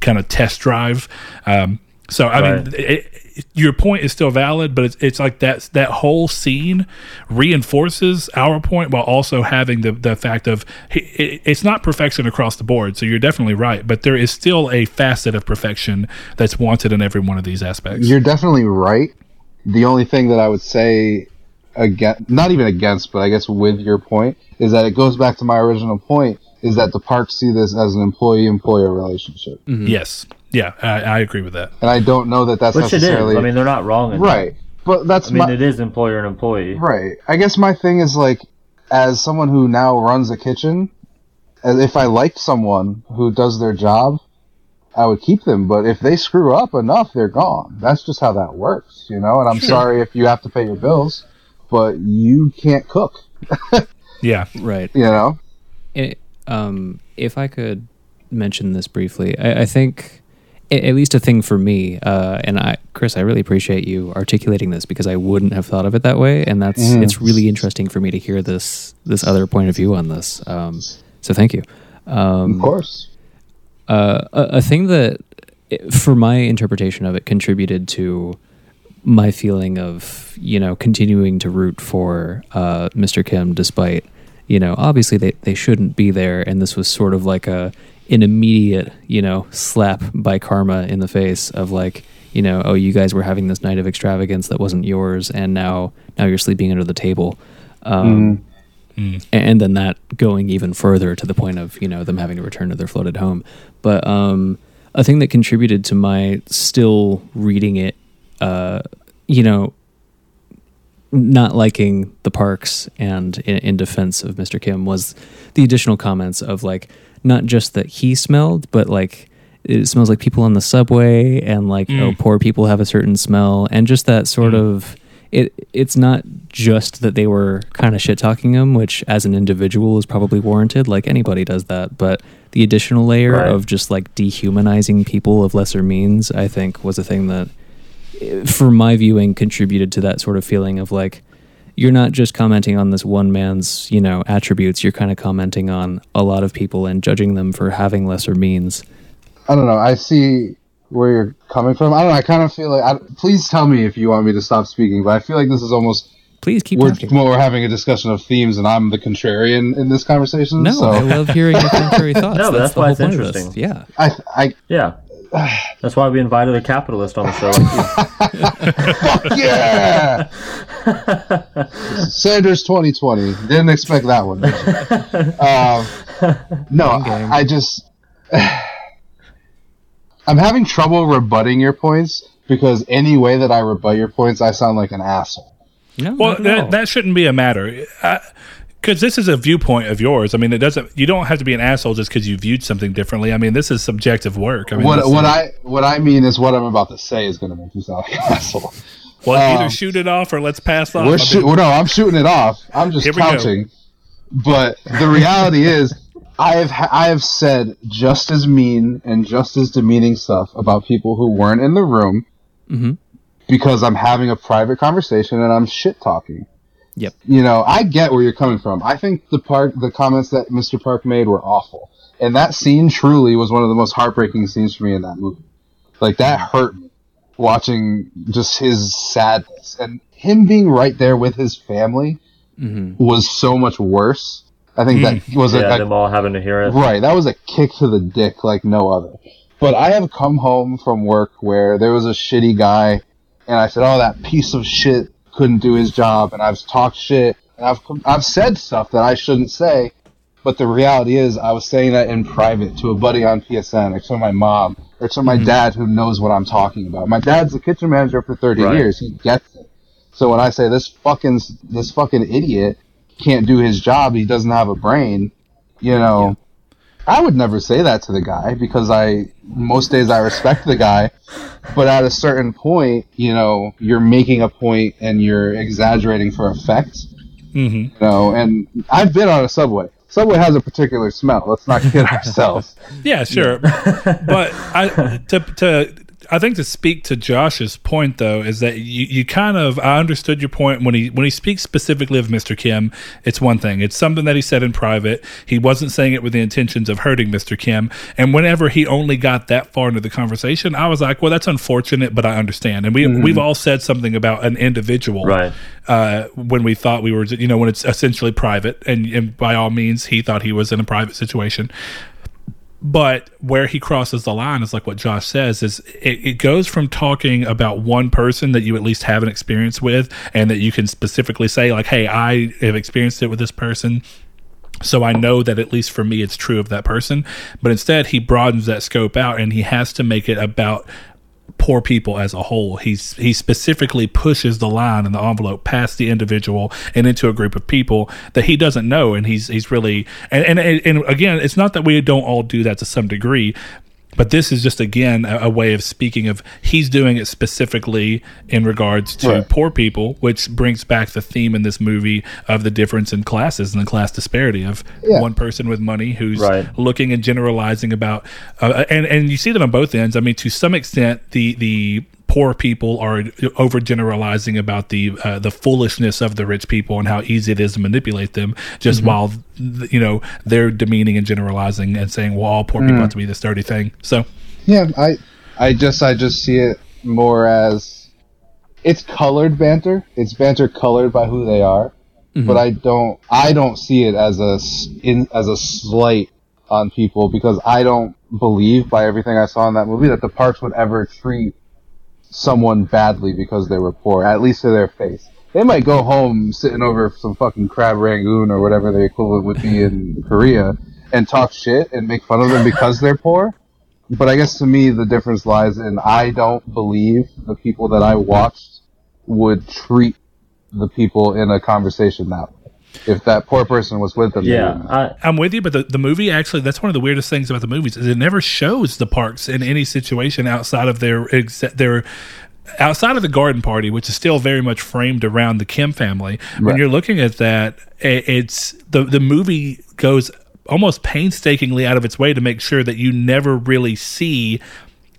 kind of test drive. Um, so i mean it, it, your point is still valid but it's, it's like that that whole scene reinforces our point while also having the, the fact of it, it's not perfection across the board so you're definitely right but there is still a facet of perfection that's wanted in every one of these aspects. You're definitely right. The only thing that I would say against, not even against, but I guess with your point, is that it goes back to my original point, is that the parks see this as an employee-employer relationship. Mm-hmm. yes yeah I, I agree with that And I don't know that that's Which it is. necessarily... I mean, they're not wrong. In that. right. But that's I mean, my... it is employer and employee. Right. I guess my thing is like, as someone who now runs a kitchen, as if I liked someone who does their job, I would keep them. But if they screw up enough, they're gone. That's just how that works, you know. And I'm sorry if you have to pay your bills, but you can't cook, yeah Right. you know. It, um, if I could mention this briefly, I, I think at least a thing for me, uh, and I, Chris, I really appreciate you articulating this because I wouldn't have thought of it that way, and that's it's really interesting for me to hear this this other point of view on this. Um, so thank you. Um, Of course. uh, a, a thing that, for my interpretation of it, contributed to my feeling of you know continuing to root for uh, Mr. Kim, despite you know obviously they they shouldn't be there, and this was sort of like a an immediate you know slap by karma in the face of like you know oh you guys were having this night of extravagance that wasn't yours, and now now you're sleeping under the table. Um, and then that going even further to the point of you know them having to return to their floated home but um a thing that contributed to my still reading it uh you know not liking the parks and in, in defense of mr kim was the additional comments of like not just that he smelled but like it smells like people on the subway and like oh mm. poor people have a certain smell. And just that sort mm. of it it's not just that they were kind of shit talking him which as an individual is probably warranted like anybody does that. But the additional layer Right. of just like dehumanizing people of lesser means i think was a thing that for my viewing contributed to that sort of feeling of like you're not just commenting on this one man's you know attributes you're kind of commenting on a lot of people and judging them for having lesser means I don't know. I see where you're coming from. I don't know. I kind of feel like. I, please tell me if you want me to stop speaking, but I feel like this is almost please keep we're, talking well, we're having a discussion of themes, and I'm the contrarian in this conversation. no so i love hearing your contrary thoughts No, but that's why it's point of this. interesting. yeah I, I, Yeah. That's why we invited a capitalist on the show. Like you. yeah. Sanders 2020. Didn't expect that one. um, no, I, I just. I'm having trouble rebutting your points because any way that I rebut your points, I sound like an asshole. no Well, not that, that shouldn't be a matter. Because this is a viewpoint of yours. I mean, it doesn't. You don't have to be an asshole just because you viewed something differently. I mean, this is subjective work. I mean, What what I what I mean is what I'm about to say is going to make you sound like an asshole. well, either um, shoot it off or let's pass off. We're shoot. Well, no, I'm shooting it off. I'm just we go. counting. But the reality is, I have I have said just as mean and just as demeaning stuff about people who weren't in the room Mhm. because I'm having a private conversation and I'm shit talking. Yep. You know, I get where you're coming from. I think the park, the comments that Mr. Park made were awful, and that scene truly was one of the most heartbreaking scenes for me in that movie. Like that hurt me watching just his sadness and him being right there with his family mm-hmm. was so much worse. I think that was a, Yeah, a them all having to hear it. Right, that was a kick to the dick like no other. But I have come home from work where there was a shitty guy, and I said, "Oh, that piece of shit couldn't do his job," and I've talked shit, and I've I've said stuff that I shouldn't say. But the reality is, I was saying that in private to a buddy on PSN, or to my mom, or to my mm-hmm. dad who knows what I'm talking about. My dad's the kitchen manager for 30 Right. years; he gets it. So when I say this fucking this fucking idiot can't do his job, he doesn't have a brain, you know. I would never say that to the guy because I most days I respect the guy, but at a certain point, you know, you're making a point and you're exaggerating for effect. Mhm. You know, and I've been on a subway. Subway has a particular smell. Let's not kid ourselves. Yeah, sure. but I to to I think to speak to Josh's point though is that you, you kind of I understood your point when he when he speaks specifically of Mr. Kim, it's one thing. It's something that he said in private. He wasn't saying it with the intentions of hurting Mr. Kim. And whenever he only got that far into the conversation, I was like, well, that's unfortunate, but I understand. And we we've all said something about an individual Right. uh, when we thought we were, you know, when it's essentially private, and, and by all means, he thought he was in a private situation. But where he crosses the line is like what Josh says is it, it goes from talking about one person that you at least have an experience with, and that you can specifically say like, "Hey, I have experienced it with this person." So I know that at least for me, it's true of that person. But instead, he broadens that scope out, and he has to make it about poor people as a whole. He's he specifically pushes the line and the envelope past the individual and into a group of people that he doesn't know, and he's he's really and and and again, it's not that we don't all do that to some degree. But this is just again a, a way of speaking of he's doing it specifically in regards to Right. poor people, which brings back the theme in this movie of the difference in classes and the class disparity of Yeah. one person with money who's Right. looking and generalizing about uh, and and you see them on both ends i mean to some extent the the poor people are overgeneralizing about the uh, the foolishness of the rich people and how easy it is to manipulate them just mm-hmm. while you know they're demeaning and generalizing and saying well all poor people mm. have to be this dirty thing. So Yeah, I, I just, I just see it more as it's colored banter. It's banter colored by who they are, mm-hmm. but I don't, I don't see it as a in as a slight on people because I don't believe by everything I saw in that movie that the parks would ever treat someone badly because they were poor, at least to their face. They might go home sitting over some fucking crab rangoon or whatever the equivalent would be in Korea and talk shit and make fun of them because they're poor. But I guess to me the difference lies in I don't believe the people that I watched would treat the people in a conversation that way. If that poor person was with them. Yeah. I, I'm with you, but the, the movie actually that's one of the weirdest things about the movies is it never shows the parks in any situation outside of their exa- their outside of the garden party, which is still very much framed around the Kim family. When you're looking at that, i- it's the the movie goes almost painstakingly out of its way to make sure that you never really see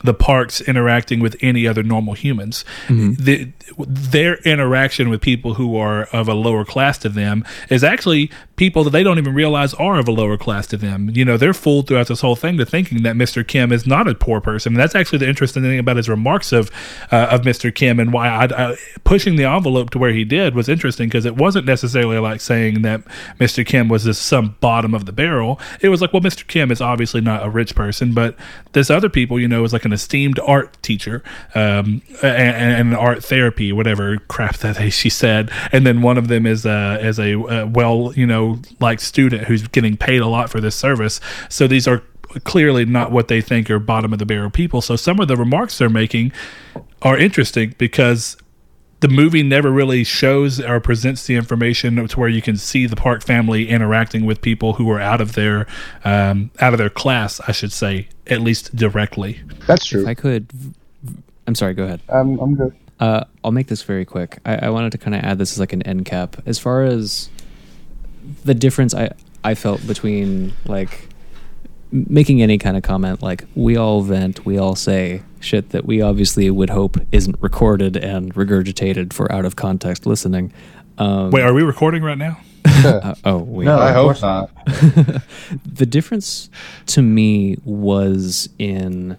the parks interacting with any other normal humans. The, their interaction with people who are of a lower class to them is actually people that they don't even realize are of a lower class to them. You know, they're fooled throughout this whole thing to thinking that Mr. Kim is not a poor person. And that's actually the interesting thing about his remarks of uh, of Mr. Kim and why I, I pushing the envelope to where he did was interesting because it wasn't necessarily like saying that Mr. Kim was this some bottom of the barrel. It was like, well, Mr. Kim is obviously not a rich person, but this other people, you know, is like an esteemed art teacher um, and, and art therapy, whatever crap that they, she said. And then one of them is uh, is a uh, well, you know, like student who's getting paid a lot for this service. So these are clearly not what they think are bottom of the barrel people. So some of the remarks they're making are interesting because the movie never really shows or presents the information to where you can see the Park family interacting with people who are out of their um, out of their class, I should say, at least directly. That's true. If I could, I'm sorry. Go ahead. I'm, I'm good. Uh, I'll make this very quick. I, I wanted to kind of add this as like an end cap. As far as the difference I, I felt between like m- making any kind of comment, like we all vent, we all say shit that we obviously would hope isn't recorded and regurgitated for out of context listening. Um, Wait, are we recording right now? uh, oh, wait. No. I hope not. the difference to me was in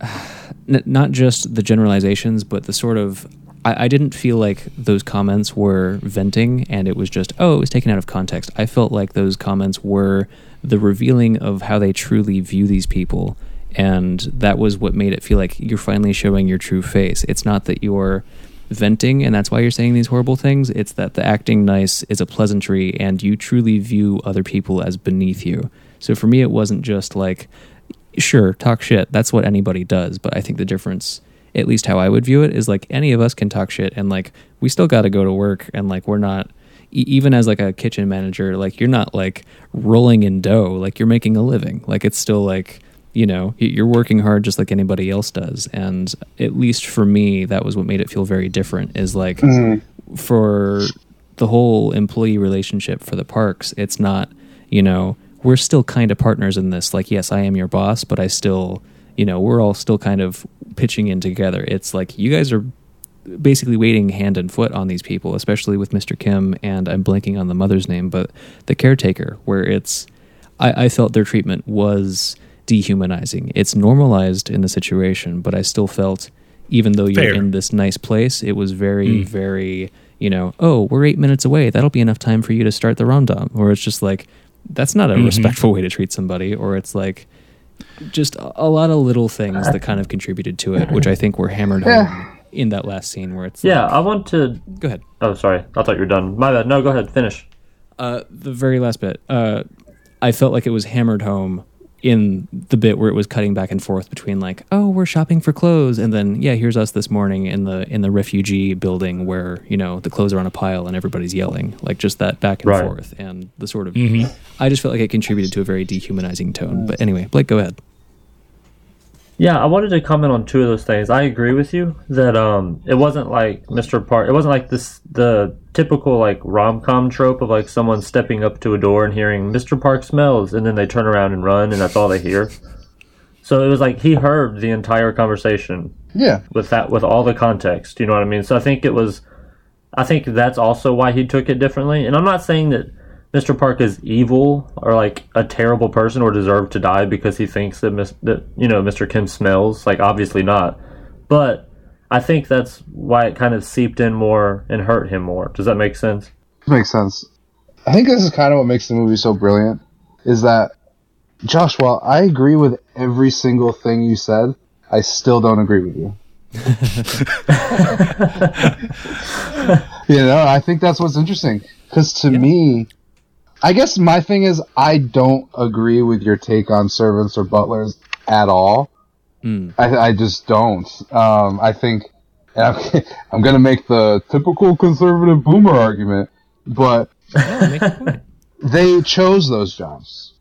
n- not just the generalizations, but the sort of. I, I didn't feel like those comments were venting and it was just, oh, it was taken out of context. I felt like those comments were the revealing of how they truly view these people. And that was what made it feel like you're finally showing your true face. It's not that you're venting and that's why you're saying these horrible things. It's that the acting nice is a pleasantry and you truly view other people as beneath you. So for me, it wasn't just like, sure, talk shit. That's what anybody does. But I think the difference, at least how I would view it, is like any of us can talk shit and like we still got to go to work and like we're not. Even as like a kitchen manager, like you're not like rolling in dough, like you're making a living. Like it's still like you know you're working hard just like anybody else does. And at least for me that was what made it feel very different is like mm-hmm. for the whole employee relationship for the parks it's not you know we're still kind of partners in this. Like yes i am your boss but i still you know we're all still kind of pitching in together. It's like you guys are basically waiting hand and foot on these people, especially with Mr. Kim and I'm blanking on the mother's name, but the caretaker, where it's I, I felt their treatment was dehumanizing. It's normalized in the situation, but I still felt even though you're Fair. in this nice place, it was very, mm. very, you know, oh, we're eight minutes away. That'll be enough time for you to start the rondom. Or it's just like that's not a mm-hmm. respectful way to treat somebody. Or it's like just a, a lot of little things uh, that kind of contributed to it, which I think were hammered home in that last scene where it's Yeah, like, I want to. go ahead. Oh, sorry. I thought you were done. My bad. No, go ahead. Finish. Uh, the very last bit, uh, I felt like it was hammered home in the bit where it was cutting back and forth between like, oh, we're shopping for clothes, and then yeah, here's us this morning in the in the refugee building where you know the clothes are on a pile and everybody's yelling, like just that back and Right. forth and the sort of. I just felt like it contributed to a very dehumanizing tone. But anyway, Blake, go ahead. Yeah, I wanted to comment on two of those things. I agree with you that um, it wasn't like Mr. Park. It wasn't like this the typical like rom com trope of like someone stepping up to a door and hearing Mr. Park smells, and then they turn around and run, and that's all they hear. So it was like he heard the entire conversation Yeah. with that with all the context. You know what I mean? So I think it was. I think that's also why he took it differently. And I'm not saying that Mr. Park is evil or like a terrible person or deserved to die because he thinks that Mis- that you know Mr. Kim smells. Like obviously not. But I think that's why it kind of seeped in more and hurt him more. Does that make sense? Makes sense. I think this is kind of what makes the movie so brilliant. Is that Josh? While I agree with every single thing you said, I still don't agree with you. you know, I think that's what's interesting. Because to me, I guess my thing is I don't agree with your take on servants or butlers at all. I, I just don't. Um, I think and I'm, I'm going to make the typical conservative boomer argument, but Oh, make a point. They chose those jobs.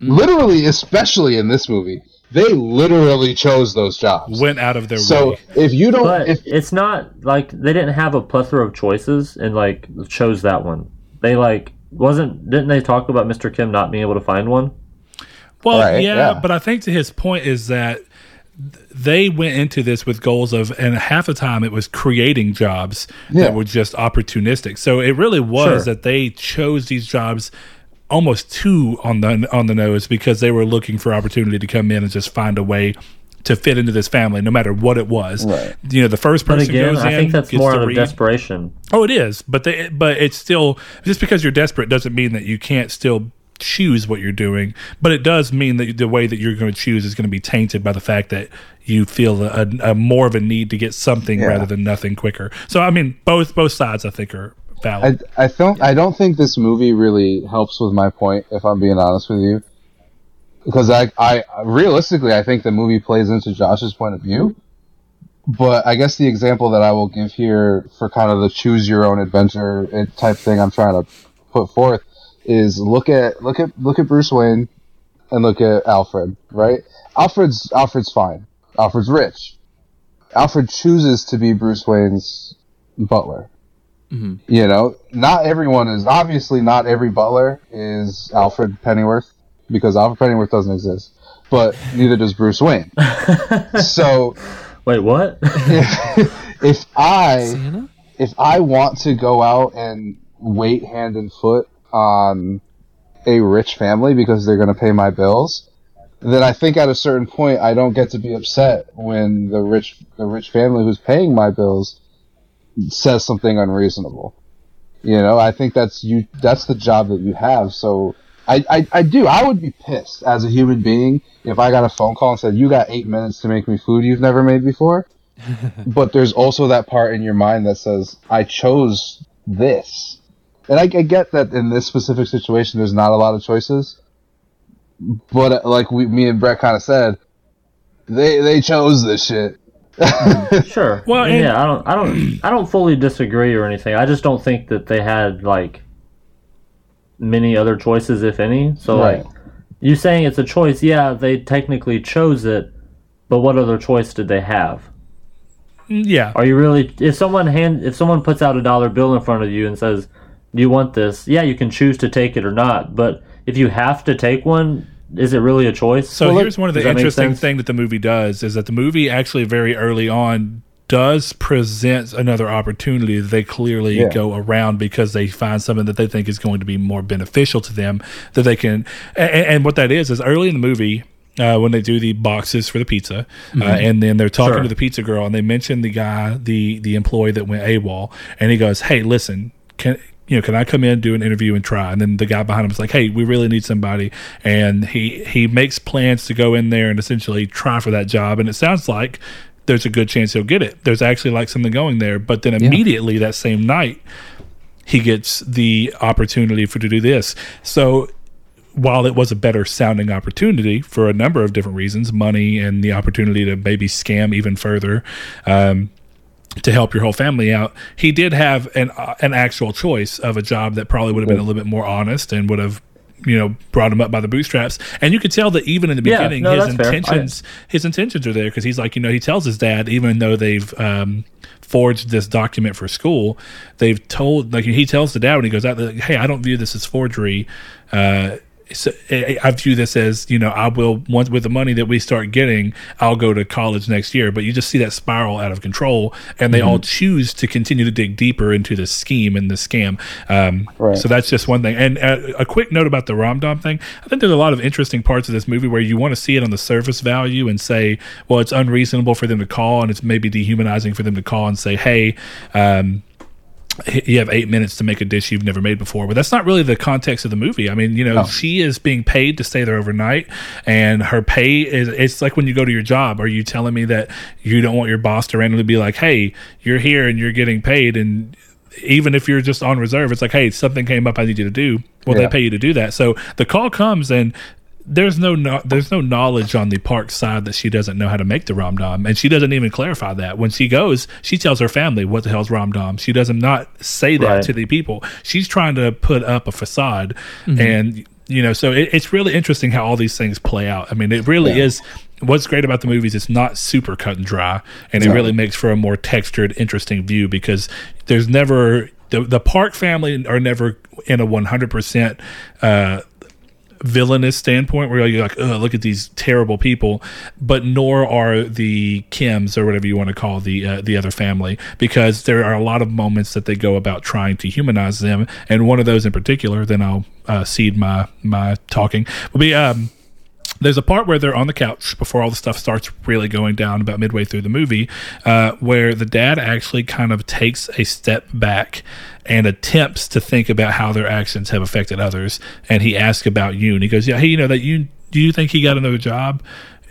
Literally, especially in this movie, they literally chose those jobs. Went out of their so way. if you don't, But if it's not like they didn't have a plethora of choices and like chose that one. They like wasn't didn't they talk about Mr. Kim not being able to find one? Well, Right, yeah, yeah. but I think to his point is that they went into this with goals of, and half the time it was creating jobs Yeah. that were just opportunistic. So it really was Sure. that they chose these jobs almost too on the on the nose because they were looking for opportunity to come in and just find a way to fit into this family, no matter what it was. Right. You know, the first person again, goes I in, think that's gets more out of read. desperation. Oh, it is, but they, but it's still just because you're desperate doesn't mean that you can't still choose what you're doing. But it does mean that the way that you're going to choose is going to be tainted by the fact that you feel a, a more of a need to get something Yeah. rather than nothing quicker. So I mean, both both sides I think are valid. I, I don't I don't think this movie really helps with my point if I'm being honest with you because I I realistically I think the movie plays into Josh's point of view. But I guess the example that I will give here for kind of the choose your own adventure eh, type thing I'm trying to put forth is look at look at look at Bruce Wayne and look at Alfred right? Alfred's Alfred's fine. Alfred's rich. Alfred chooses to be Bruce Wayne's butler. You know, not everyone is obviously not every butler is Alfred Pennyworth because Alfred Pennyworth doesn't exist, but neither does Bruce Wayne. so Wait, what? if I Santa? if I want to go out and wait hand and foot on a rich family because they're going to pay my bills, then I think at a certain point I don't get to be upset when the rich the rich family who's paying my bills says something unreasonable. You know, I think that's you that's the job that you have. So I, I, I do. I would be pissed as a human being if I got a phone call and said, You got eight minutes to make me food you've never made before. but there's also that part in your mind that says, I chose this. And I, I get that in this specific situation, there's not a lot of choices. But uh, like we, me and Brett kind of said, they they chose this shit. Sure. Well, Well, and- yeah, I don't, I don't, I don't fully disagree or anything. I just don't think that they had like many other choices, if any. So, Right. like, you saying it's a choice? Yeah, they technically chose it, but what other choice did they have? yeah, Are you really? If someone hand, if someone puts out a dollar bill in front of you and says, "Do you want this?" Yeah, you can choose to take it or not. But if you have to take one, is it really a choice? So here's one of the that interesting sense? thing that the movie does is that the movie actually very early on does present another opportunity they clearly Yeah. go around because they find something that they think is going to be more beneficial to them that they can and, and what that is is early in the movie uh, when they do the boxes for the pizza, uh, and then they're talking Sure. to the pizza girl, and they mention the guy, the the employee that went AWOL, and he goes, "Hey, listen, can you know, can I come in, do an interview, and try?" And then the guy behind him is like, "Hey, we really need somebody," and he he makes plans to go in there and essentially try for that job, and it sounds like there's a good chance he'll get it. There's actually like something going there, but then immediately that same night, he gets the opportunity for to do this. So while it was a better sounding opportunity for a number of different reasons, money and the opportunity to maybe scam even further, um, to help your whole family out, he did have an uh, an actual choice of a job that probably would have been a little bit more honest and would have. You know, brought him up by the bootstraps, and you could tell that even in the Yeah, beginning, no, his fair. I- intentions his intentions are there because he's like, you know, he tells his dad, even though they've um, forged this document for school, they've told, like, he tells the dad when he goes out, like, hey, I don't view this as forgery. Uh, so I I view this as, you know, I will, once with the money that we start getting, I'll go to college next year. But you just see that spiral out of control, and they all choose to continue to dig deeper into the scheme and the scam. Um, Right. So that's just one thing. And uh, a quick note about the Romdom thing. I think there's a lot of interesting parts of this movie where you want to see it on the surface value and say, well, it's unreasonable for them to call, and it's maybe dehumanizing for them to call and say, hey, um, you have eight minutes to make a dish you've never made before. But that's not really the context of the movie. I mean, you know, she is being paid to stay there overnight, and her pay is it's like when you go to your job. Are you telling me that you don't want your boss to randomly be like, hey, you're here and you're getting paid and even if you're just on reserve, it's like, hey, something came up, I need you to do. Well, Yeah. they pay you to do that. So the call comes, and there's no, no there's no knowledge on the park side that she doesn't know how to make the rom dom, and she doesn't even clarify that when she goes. She tells her family what the hell's rom dom. She doesn't not say that Right. to the people. She's trying to put up a facade, and you know, so it, it's really interesting how all these things play out. I mean, it really is. What's great about the movies? It's not super cut and dry, and it really makes for a more textured, interesting view because there's never the the Park family are never in a 100 percent uh, villainous standpoint where you're like, look at these terrible people, but nor are the Kims or whatever you want to call the uh, the other family because there are a lot of moments that they go about trying to humanize them, and one of those in particular, then I'll uh, cede my my talking will be um there's a part where they're on the couch before all the stuff starts really going down about midway through the movie uh, where the dad actually kind of takes a step back and attempts to think about how their actions have affected others. And he asks about Yoon and he goes yeah hey you know that you do you think he got another job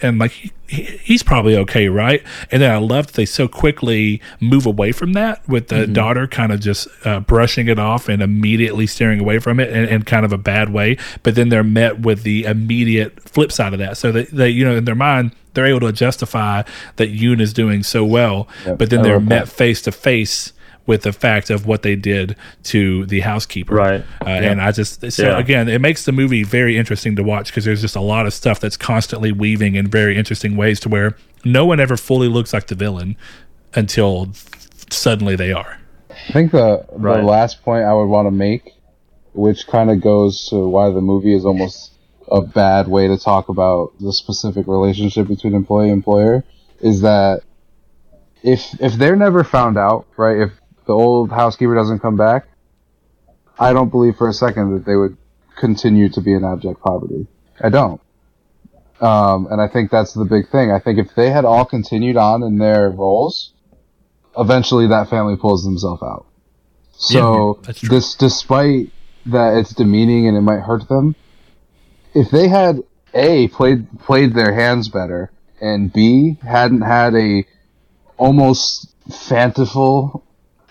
and like he, he- he's probably okay right? And then i love that they so quickly move away from that with the daughter kind of just uh, brushing it off and immediately steering away from it in, in kind of a bad way. But then they're met with the immediate flip side of that. So that they you know in their mind they're able to justify that yoon is doing so well but then they're met face to face with the fact of what they did to the housekeeper Right. uh, and i just so Yeah. again it makes the movie very interesting to watch because there's just a lot of stuff that's constantly weaving in very interesting ways to where no one ever fully looks like the villain until suddenly they are I think the the Right. last point I would want to make, which kind of goes to why the movie is almost a bad way to talk about the specific relationship between employee and employer, is that if if they're never found out, right? If the old housekeeper doesn't come back, I don't believe for a second that they would continue to be in abject poverty. I don't. Um, and I think that's the big thing. I think if they had all continued on in their roles, eventually that family pulls themselves out. So Yeah, true. this, despite that it's demeaning and it might hurt them, if they had a played played their hands better and b hadn't had a almost fanciful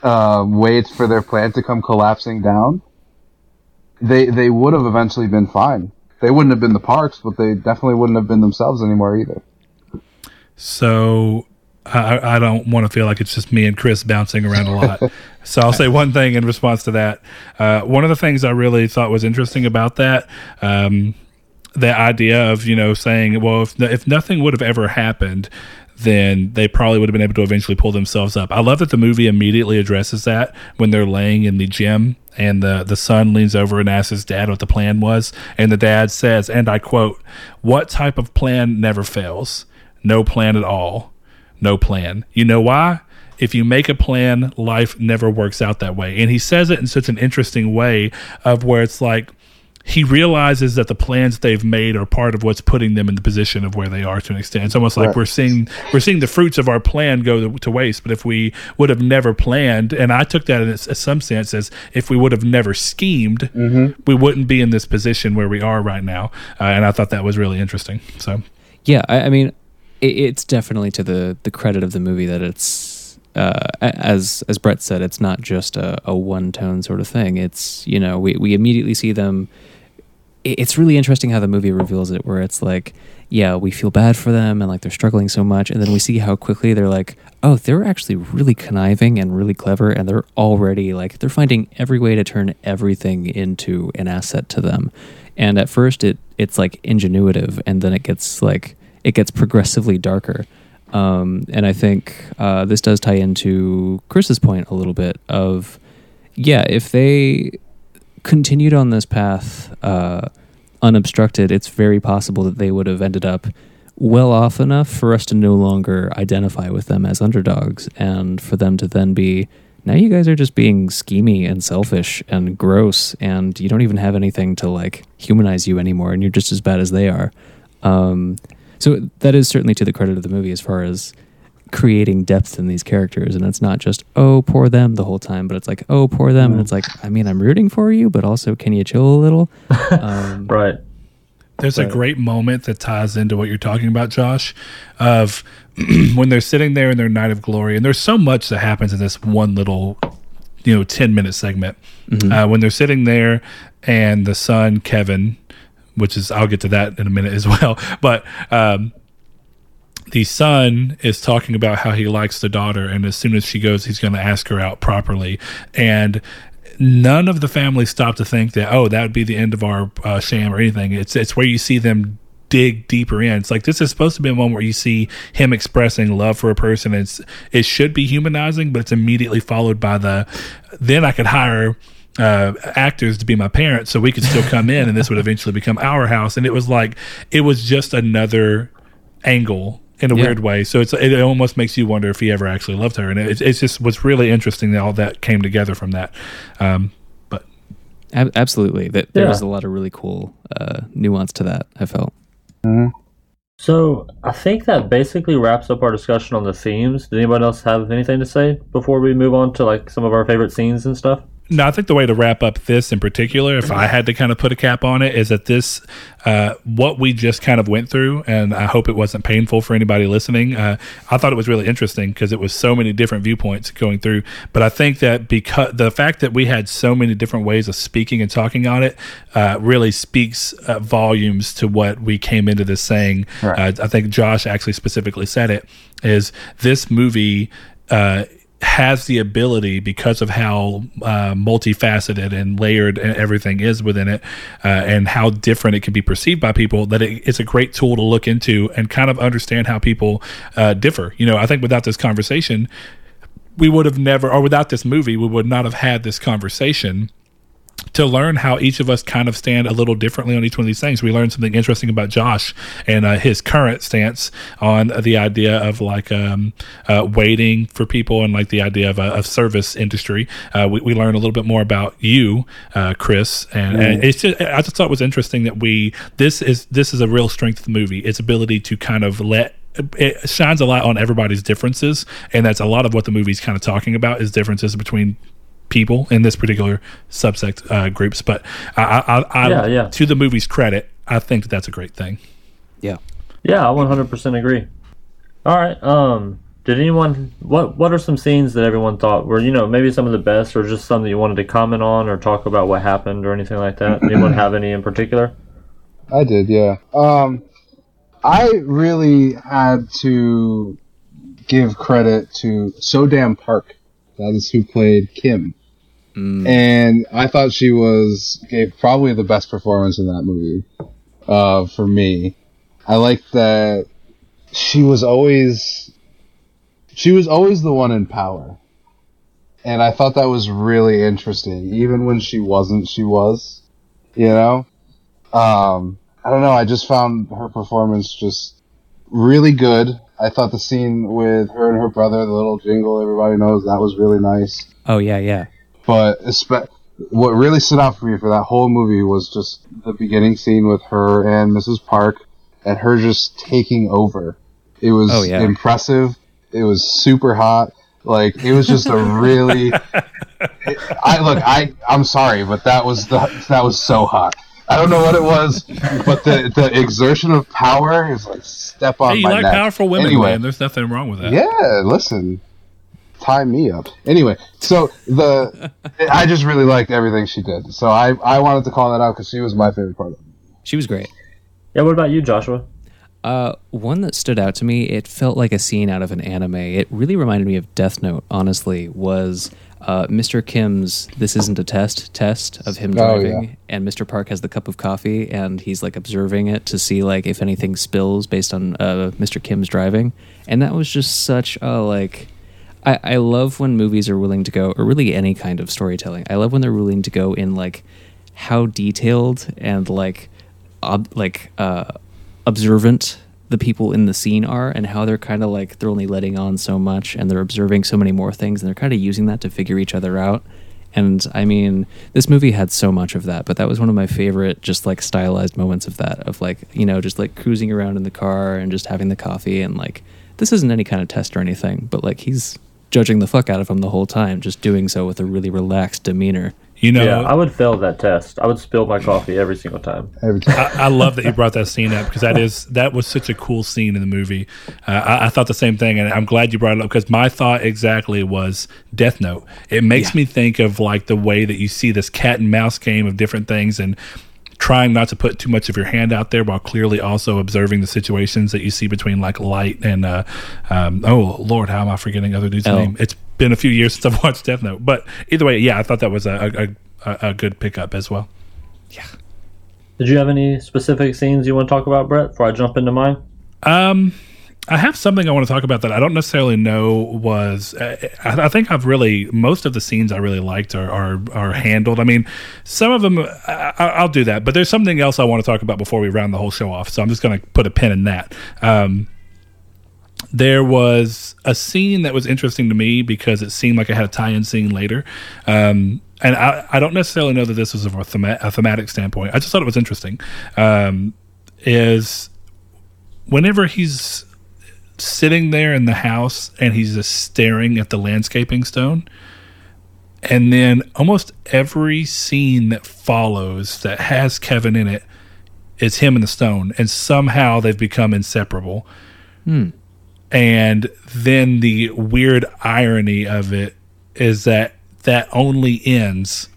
um, way for their plan to come collapsing down, they they would have eventually been fine. They wouldn't have been the parks, but they definitely wouldn't have been themselves anymore either. So I, I don't want to feel like it's just me and Chris bouncing around a lot. so I'll say one thing in response to that. Uh, one of the things I really thought was interesting about that, um, the idea of you know saying, well, if if nothing would have ever happened. Then they probably would have been able to eventually pull themselves up. I love that the movie immediately addresses that when they're laying in the gym and the the son leans over and asks his dad what the plan was, and the dad says, and I quote, "What type of plan never fails? No plan at all." no plan. You know why? If you make a plan, life never works out that way. And he says it in such an interesting way of where it's like he realizes that the plans they've made are part of what's putting them in the position of where they are to an extent. It's almost like Right. we're seeing we're seeing the fruits of our plan go to, to waste. But if we would have never planned, and I took that in some sense as if we would have never schemed, we wouldn't be in this position where we are right now. Uh, and I thought that was really interesting. So Yeah, I, I mean, it, it's definitely to the the credit of the movie that it's uh, as as Brett said, it's not just a, a one tone sort of thing. It's you know we we immediately see them. It- It's really interesting how the movie reveals it, where it's like, yeah, we feel bad for them and like they're struggling so much, and then we see how quickly they're like, oh, they're actually really conniving and really clever, and they're already like they're finding every way to turn everything into an asset to them. And at first, it it's like ingenuitive, and then it gets like it gets progressively darker. Um, and I think uh, this does tie into Chris's point a little bit of, yeah, if they continued on this path uh, unobstructed, it's very possible that they would have ended up well off enough for us to no longer identify with them as underdogs and for them to then be now you guys are just being schemy and selfish and gross and you don't even have anything to like humanize you anymore and you're just as bad as they are. Um, so that is certainly to the credit of the movie as far as creating depth in these characters and it's not just oh poor them the whole time but it's like oh poor them and it's like i mean i'm rooting for you but also can you chill a little um, Right. There's a great moment that ties into what you're talking about, Josh, of when they're sitting there in their night of glory, and there's so much that happens in this one little, you know, 10 minute segment. Uh, when they're sitting there, and the son, Kevin, which is I'll get to that in a minute as well. But um, the son is talking about how he likes the daughter, and as soon as she goes, he's going to ask her out properly. And none of the family stop to think that oh, that would be the end of our uh, sham or anything. It's it's where you see them dig deeper in. It's like this is supposed to be a moment where you see him expressing love for a person. It's it should be humanizing, but it's immediately followed by the then I could hire uh, actors to be my parents so we could still come in and this would eventually become our house. And it was like it was just another angle in a Yeah. weird way. So it's it almost makes you wonder if he ever actually loved her. And it, it's just was really interesting that all that came together from that. Um, but Ab- absolutely. That there Yeah. was a lot of really cool uh, nuance to that. I felt. So I think that basically wraps up our discussion on the themes. Did anybody else have anything to say before we move on to like some of our favorite scenes and stuff? No, I think the way to wrap up this in particular, if I had to kind of put a cap on it, is that this, uh, what we just kind of went through, and I hope it wasn't painful for anybody listening. Uh, I thought it was really interesting because it was so many different viewpoints going through. But I think that because the fact that we had so many different ways of speaking and talking on it uh, really speaks uh, volumes to what we came into this saying. Uh, I think Josh actually specifically said it is this movie. Has the ability because of how uh, multifaceted and layered everything is within it, uh, and how different it can be perceived by people. That it, it's a great tool to look into and kind of understand how people uh, differ. You know, I think without this conversation, we would have never, or without this movie, we would not have had this conversation to learn how each of us kind of stand a little differently on each one of these things. We learned something interesting about Josh and uh, his current stance on the idea of like um, uh, waiting for people and like the idea of a of service industry. Uh, we, we learned a little bit more about you, uh, Chris, and, and it's just I just thought it was interesting that we this is this is a real strength of the movie. Its ability to kind of let it shines a light on everybody's differences, and that's a lot of what the movie's kind of talking about is differences between people in this particular subsect uh, groups. But I, I, I, Yeah, yeah. to the movie's credit, I think that that's a great thing. Yeah. Yeah, I 100% agree. All right. Um, did anyone what What are some scenes that everyone thought were you know maybe some of the best, or just some that you wanted to comment on, or talk about what happened, or anything like that? anyone have any in particular? I did, yeah. Um, I really had to give credit to So-dam Park. That is who played Kim. And I thought she was gave probably the best performance in that movie. Uh, for me, I like that she was always she was always the one in power, and I thought that was really interesting. Even when she wasn't, she was. You know, um, I don't know. I just found her performance just really good. I thought the scene with her and her brother, the little jingle everybody knows, that was really nice. Oh yeah, yeah. But espe- what really stood out for me for that whole movie was just the beginning scene with her and Mrs. Park and her just taking over. It was Oh, yeah. impressive. It was super hot. Like it was just a really. I look. I I'm sorry, but that was the that was so hot. I don't know what it was, but the the exertion of power is like step on Hey, you my like neck. powerful women, Anyway, man. There's nothing wrong with that. yeah, listen. Tie me up. Anyway, so the I just really liked everything she did. So I I wanted to call that out because she was my favorite part of it. She was great. Yeah. What about you, Joshua? Uh, one that stood out to me, it felt like a scene out of an anime. It really reminded me of Death Note, honestly, was uh, Mr. Kim's This Isn't a Test test of him Oh, driving. yeah. And Mr. Park has the cup of coffee and he's like observing it to see like if anything spills based on uh, Mr. Kim's driving. And that was just such a like. I, I love when movies are willing to go, or really any kind of storytelling. I love when they're willing to go in like how detailed and like ob- like uh, observant the people in the scene are and how they're kind of like they're only letting on so much and they're observing so many more things and they're kind of using that to figure each other out and i mean this movie had so much of that but that was one of my favorite just like stylized moments of that of like you know just like cruising around in the car and just having the coffee and like this isn't any kind of test or anything but like he's judging the fuck out of him the whole time just doing so with a really relaxed demeanor You know, yeah, I would fail that test. I would spill my coffee every single time. Every time. I, I love that you brought that scene up because that is that was such a cool scene in the movie. Uh, I, I thought the same thing, and I'm glad you brought it up because my thought exactly was Death Note. It makes me think of like the way that you see this cat and mouse game of different things and trying not to put too much of your hand out there while clearly also observing the situations that you see between like Light and uh, um, oh Lord, how am I forgetting other dude's L. name? It's been a few years since I've watched Death Note, but either way, yeah, I thought that was a a, a, a good pickup as well. Yeah. Did you have any specific scenes you want to talk about, Brett, before I jump into mine? Um, I have something I want to talk about that I don't necessarily know was. Uh, I, I think I've really most of the scenes I really liked are are, are handled. I mean, some of them I, I- I'll do that, but there's something else I want to talk about before we round the whole show off. So I'm just going to put a pin in that. Um, there was a scene that was interesting to me because it seemed like it had a tie-in scene later. Um, and I, I don't necessarily know that this was from a, thema- a thematic standpoint. I just thought it was interesting. Um, is whenever he's sitting there in the house and he's just staring at the landscaping stone, and then almost every scene that follows that has Kevin in it is him and the stone, and somehow they've become inseparable. Hmm. And then the weird irony of it is that that only ends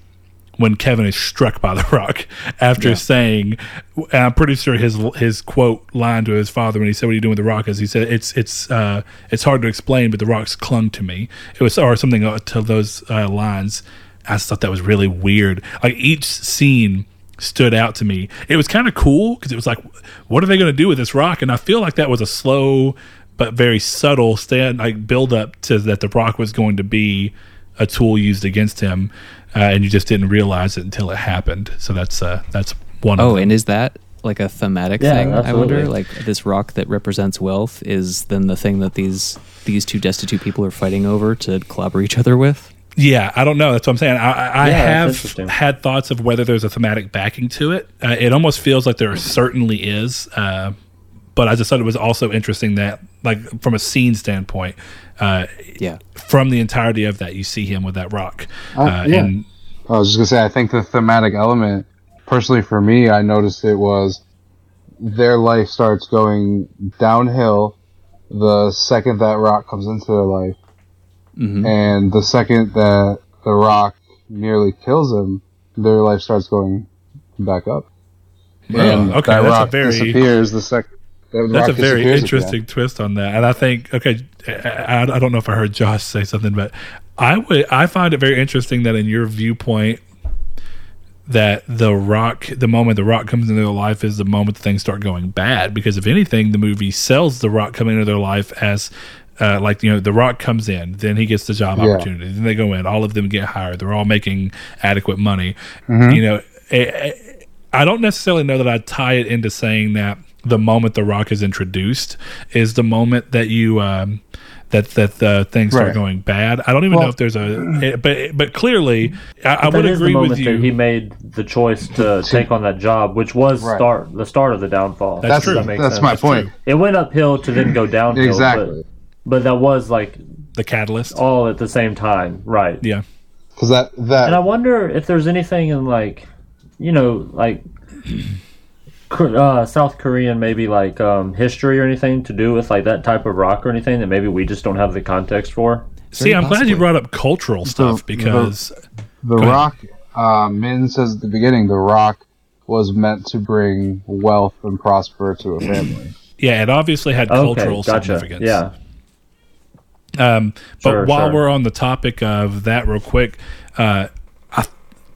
when Kevin is struck by the rock after saying, and I'm pretty sure his his quote line to his father when he said, "What are you doing with the rock?" is he said, "It's it's uh, it's hard to explain, but the rocks clung to me." It was or something uh, to those uh, lines. I just thought that was really weird. Like each scene stood out to me. It was kind of cool because it was like, what are they going to do with this rock? And I feel like that was a slow but very subtle stand like build up to that the rock was going to be a tool used against him, uh, and you just didn't realize it until it happened. So that's uh, that's one. of Oh, them. and is that like a thematic Yeah, thing? I wonder. Like this rock that represents wealth is then the thing that these these two destitute people are fighting over to clobber each other with. Yeah, I don't know. That's what I'm saying. I, I, I Yeah, have had thoughts of whether there's a thematic backing to it. Uh, it almost feels like there certainly is, uh, but I just thought it was also interesting that, like, from a scene standpoint, uh, Yeah. from the entirety of that, you see him with that rock. Uh, Uh, yeah. And I was just gonna say, I think the thematic element, personally for me, I noticed it was their life starts going downhill the second that rock comes into their life, hmm and the second that the rock nearly kills them, their life starts going back up. and Oh, okay, that that's a rock very- disappears the second. That's a very interesting twist on that, and I think okay, I, I don't know if I heard Josh say something, but I would I find it very interesting that in your viewpoint that the rock, the moment the rock comes into their life, is the moment things start going bad. Because if anything, the movie sells the rock coming into their life as uh, like you know the rock comes in then he gets the job Yeah. opportunity then they go in all of them get hired they're all making adequate money Mm-hmm. you know eh, eh, I don't necessarily know that I'd tie it into saying that the moment the rock is introduced is the moment that you um, that that the things start Right. going bad. I don't even know if there's a eh, but but clearly I, I That would is agree moment with that he made the choice to take on that job, which was Right. start the start of the downfall. That's That's true. That that's sense. my That's point. true. It went uphill to then go downhill. Exactly. But, but that was like The catalyst. all at the same time, right? Yeah. Because that that And I wonder if there's anything in like, you know, like Kor- uh, South Korean maybe like um, history or anything to do with like that type of rock or anything that maybe we just don't have the context for. See, Very I'm glad you brought up cultural stuff the- because The ahead. Rock, uh, Min says at the beginning, The Rock was meant to bring wealth and prosper to a family. yeah, it obviously had Okay, cultural gotcha. significance. Yeah, Um, but Sure, while sure. we're on the topic of that, real quick, uh, I,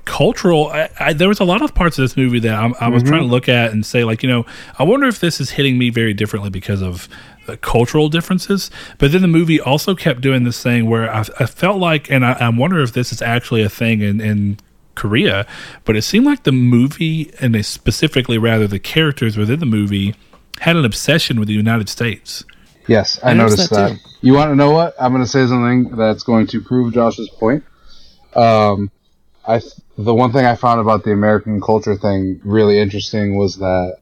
cultural. I, I, there was a lot of parts of this movie that I'm, I was trying to look at and say, like, you know, I wonder if this is hitting me very differently because of the cultural differences. But then the movie also kept doing this thing where I, I felt like, and I, I wonder if this is actually a thing in. in Korea, but it seemed like the movie, and they specifically rather the characters within the movie, had an obsession with the United States. Yes, I, I noticed noticed that that. You want to know what? I'm going to say something that's going to prove Josh's point. Um, I th- the one thing I found about the American culture thing really interesting was that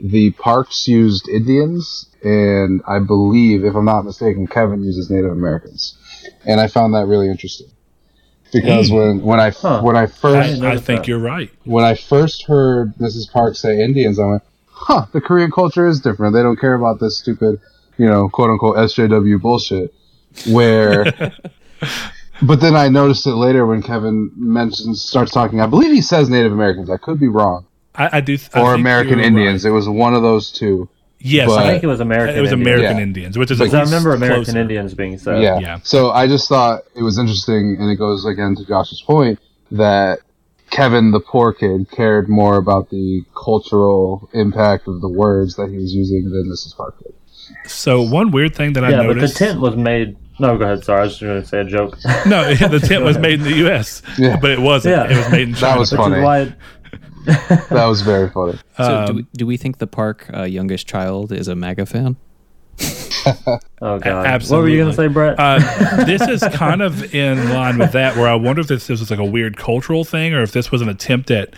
the parks used Indians, and I believe, if I'm not mistaken, Kevin uses Native Americans, and I found that really interesting because when when I Huh. when I I, first I noticed think that. you're right. when I first heard Mrs. Park say Indians, I went, huh, the Korean culture is different. They don't care about this stupid, you know, quote unquote SJW bullshit. Where, but then I noticed it later when Kevin mentions, starts talking, I believe he says Native Americans. I could be wrong. I, I do. I or think American Indians. right. It was one of those two. Yes, but- I think it was American. Indians. It was Indians. American Yeah. Indians, which is But at Because I remember American closer. Indians being said. yeah. Yeah. So I just thought it was interesting, and it goes again to Josh's point that Kevin, the poor kid, cared more about the cultural impact of the words that he was using than Mrs. Parker. So one weird thing that I noticed. Yeah, but the tent was made. No, go ahead. Sorry, I was just going to say a joke. no, the tent was made in the U.S., Yeah. but it wasn't. Yeah. It was made in China. That was funny. is why. That was very funny. So Um, do, we, do we think the park uh, youngest child is a MAGA fan? Oh god. absolutely. What were you going to say, Brett? Uh, this is kind of in line with that, where I wonder if this, this was like a weird cultural thing, or if this was an attempt at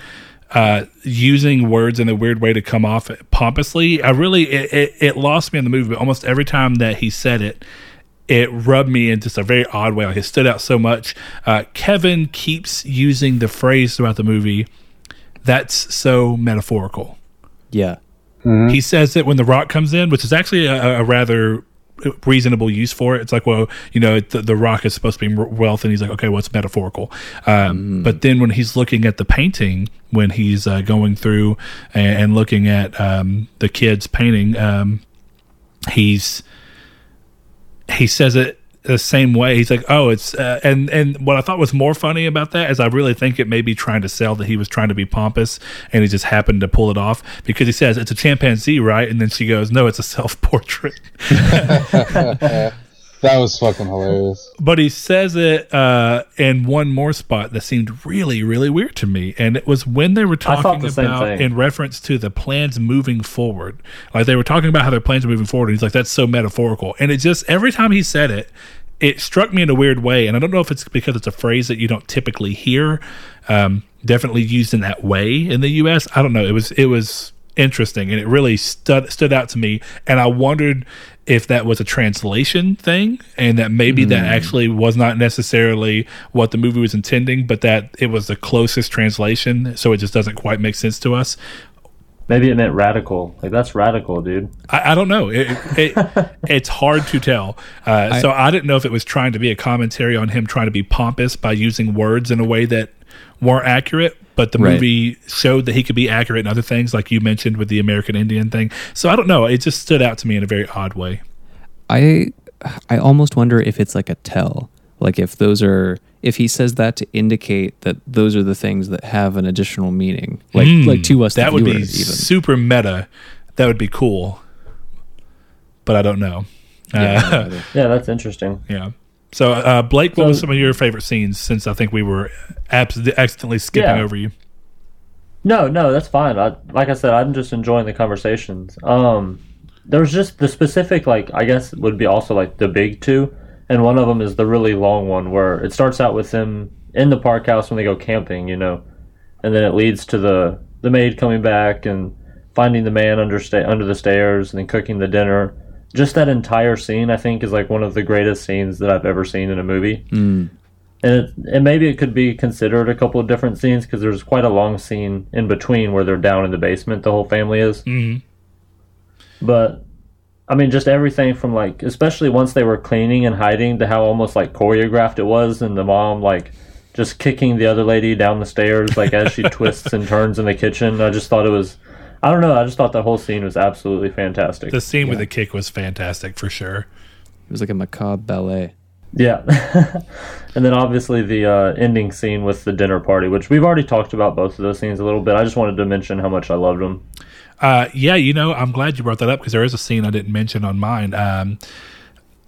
uh, using words in a weird way to come off pompously. I really it, it, it lost me in the movie. But almost every time that he said it, it rubbed me in just a very odd way. Like it stood out so much. Uh, Kevin keeps using the phrase throughout the movie. That's so metaphorical. Yeah. He says it when the rock comes in, which is actually a, a rather reasonable use for it. It's like, well, you know, the, the rock is supposed to be wealth, and he's like, okay, well, it's metaphorical. Um, But then when he's looking at the painting, when he's uh, going through and, and looking at um, the kid's painting, um, he's he says it the same way. He's like, "Oh, it's," uh, and and what I thought was more funny about that is I really think it may be trying to sell that he was trying to be pompous, and he just happened to pull it off because he says it's a chimpanzee, right? And then she goes, "No, it's a self portrait." That was fucking hilarious. but he says it uh, in one more spot that seemed really, really weird to me, and it was when they were talking the about in reference to the plans moving forward. Like they were talking about how their plans are moving forward, and he's like, "That's so metaphorical." And it just every time he said it, it struck me in a weird way, and I don't know if it's because it's a phrase that you don't typically hear, um, definitely used in that way in the U.S. I don't know. It was it was interesting, and it really stood stood out to me, and I wondered if that was a translation thing, and that maybe that hmm. actually was not necessarily what the movie was intending, but that it was the closest translation, so it just doesn't quite make sense to us. Maybe it meant radical. Like that's radical, dude. I, I don't know. It, it it's hard to tell. Uh, so I didn't know if it was trying to be a commentary on him trying to be pompous by using words in a way that weren't accurate. But the Right. movie showed that he could be accurate in other things, like you mentioned with the American Indian thing. So I don't know. It just stood out to me in a very odd way. I I almost wonder if it's like a tell. Like if those are if he says that to indicate that those are the things that have an additional meaning. Like like to us that the would be even. super meta. That would be cool. But I don't know. Yeah, Uh, no, either. Yeah, that's interesting. Yeah. So, uh, Blake, what So- was some of your favorite scenes? Since I think we were abs- accidentally skipping Yeah. over you. No, no, that's fine. I, like I said, I'm just enjoying the conversations. Um, there's just the specific, like I guess would be also like the big two, and one of them is the really long one where it starts out with them in the park house when they go camping, you know, and then it leads to the the maid coming back and finding the man under sta- under the stairs and then cooking the dinner. Just that entire scene, I think, is like one of the greatest scenes that I've ever seen in a movie. And, it, and maybe it could be considered a couple of different scenes because there's quite a long scene in between where they're down in the basement. The whole family is. Mhm. But I mean, just everything from like, especially once they were cleaning and hiding, to how almost like choreographed it was, and the mom like just kicking the other lady down the stairs, like as she twists and turns in the kitchen. I just thought it was. I don't know. I just thought that whole scene was absolutely fantastic. The scene with the kick was fantastic for sure. It was like a macabre ballet. Yeah. and then obviously the uh, ending scene with the dinner party, which we've already talked about both of those scenes a little bit. I just wanted to mention how much I loved them. Uh, yeah, you know, I'm glad you brought that up because there is a scene I didn't mention on mine. Um,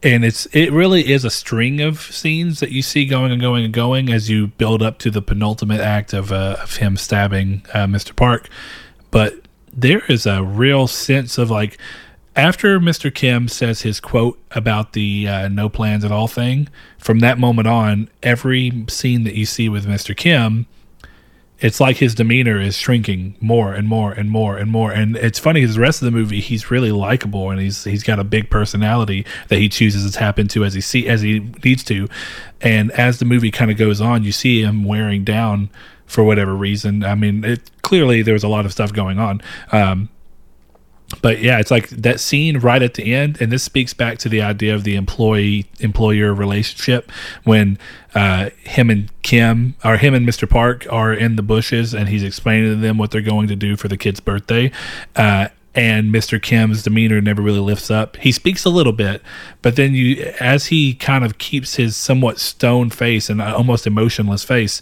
and it's it really is a string of scenes that you see going and going and going as you build up to the penultimate act of uh, of him stabbing uh, Mr. Park. But there is a real sense of like after Mr. Kim says his quote about the uh, no plans at all thing, from that moment on, every scene that you see with Mr. Kim it's like his demeanor is shrinking more and more and more and more. And it's funny because the rest of the movie he's really likable and he's he's got a big personality that he chooses to tap into as he see as he needs to. And as the movie kind of goes on, you see him wearing down for whatever reason. I mean, it clearly there was a lot of stuff going on. Um, but yeah, it's like that scene right at the end, and this speaks back to the idea of the employee employer relationship when uh, him and Kim or him and Mr. Park are in the bushes, and he's explaining to them what they're going to do for the kid's birthday. Uh, and Mr. Kim's demeanor never really lifts up. He speaks a little bit, but then you, as he kind of keeps his somewhat stone face and almost emotionless face,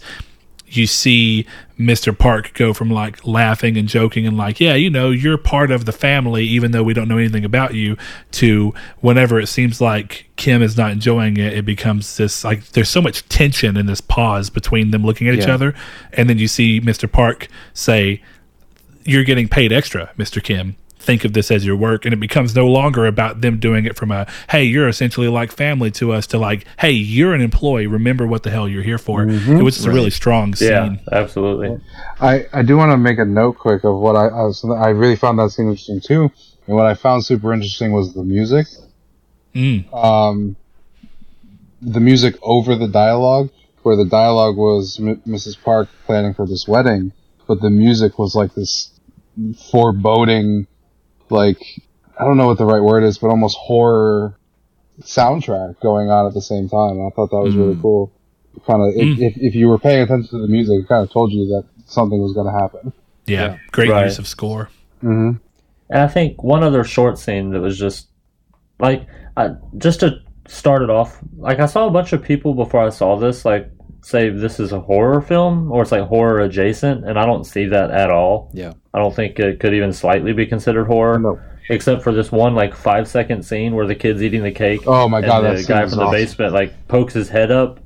you see Mr. Park go from like laughing and joking and like, yeah, you know, you're part of the family, even though we don't know anything about you, to whenever it seems like Kim is not enjoying it, it becomes this like there's so much tension in this pause between them looking at each other. And then you see Mr. Park say, You're getting paid extra, Mr. Kim. Think of this as your work, and it becomes no longer about them doing it from a hey, you're essentially like family to us to like hey, you're an employee. Remember what the hell you're here for. It was just a really strong scene. Yeah, absolutely. I, I do want to make a note quick of what I, I was I really found that scene interesting too, and what I found super interesting was the music. Mm. Um, the music over the dialogue, where the dialogue was M- Mrs. Park planning for this wedding, but the music was like this foreboding, like I don't know what the right word is, but almost horror soundtrack going on at the same time. I thought that was really cool. Kind of, if, if, if you were paying attention to the music, it kind of told you that something was going to happen. Yeah, great Right. use of score. hmm And I think one other short scene that was just like I, just to start it off. Like I saw a bunch of people before I saw this like say this is a horror film or it's like horror adjacent, and I don't see that at all. Yeah. I don't think it could even slightly be considered horror. No. Except for this one like five second scene where the kid's eating the cake. Oh my god, and that the guy from the awesome. basement like pokes his head up.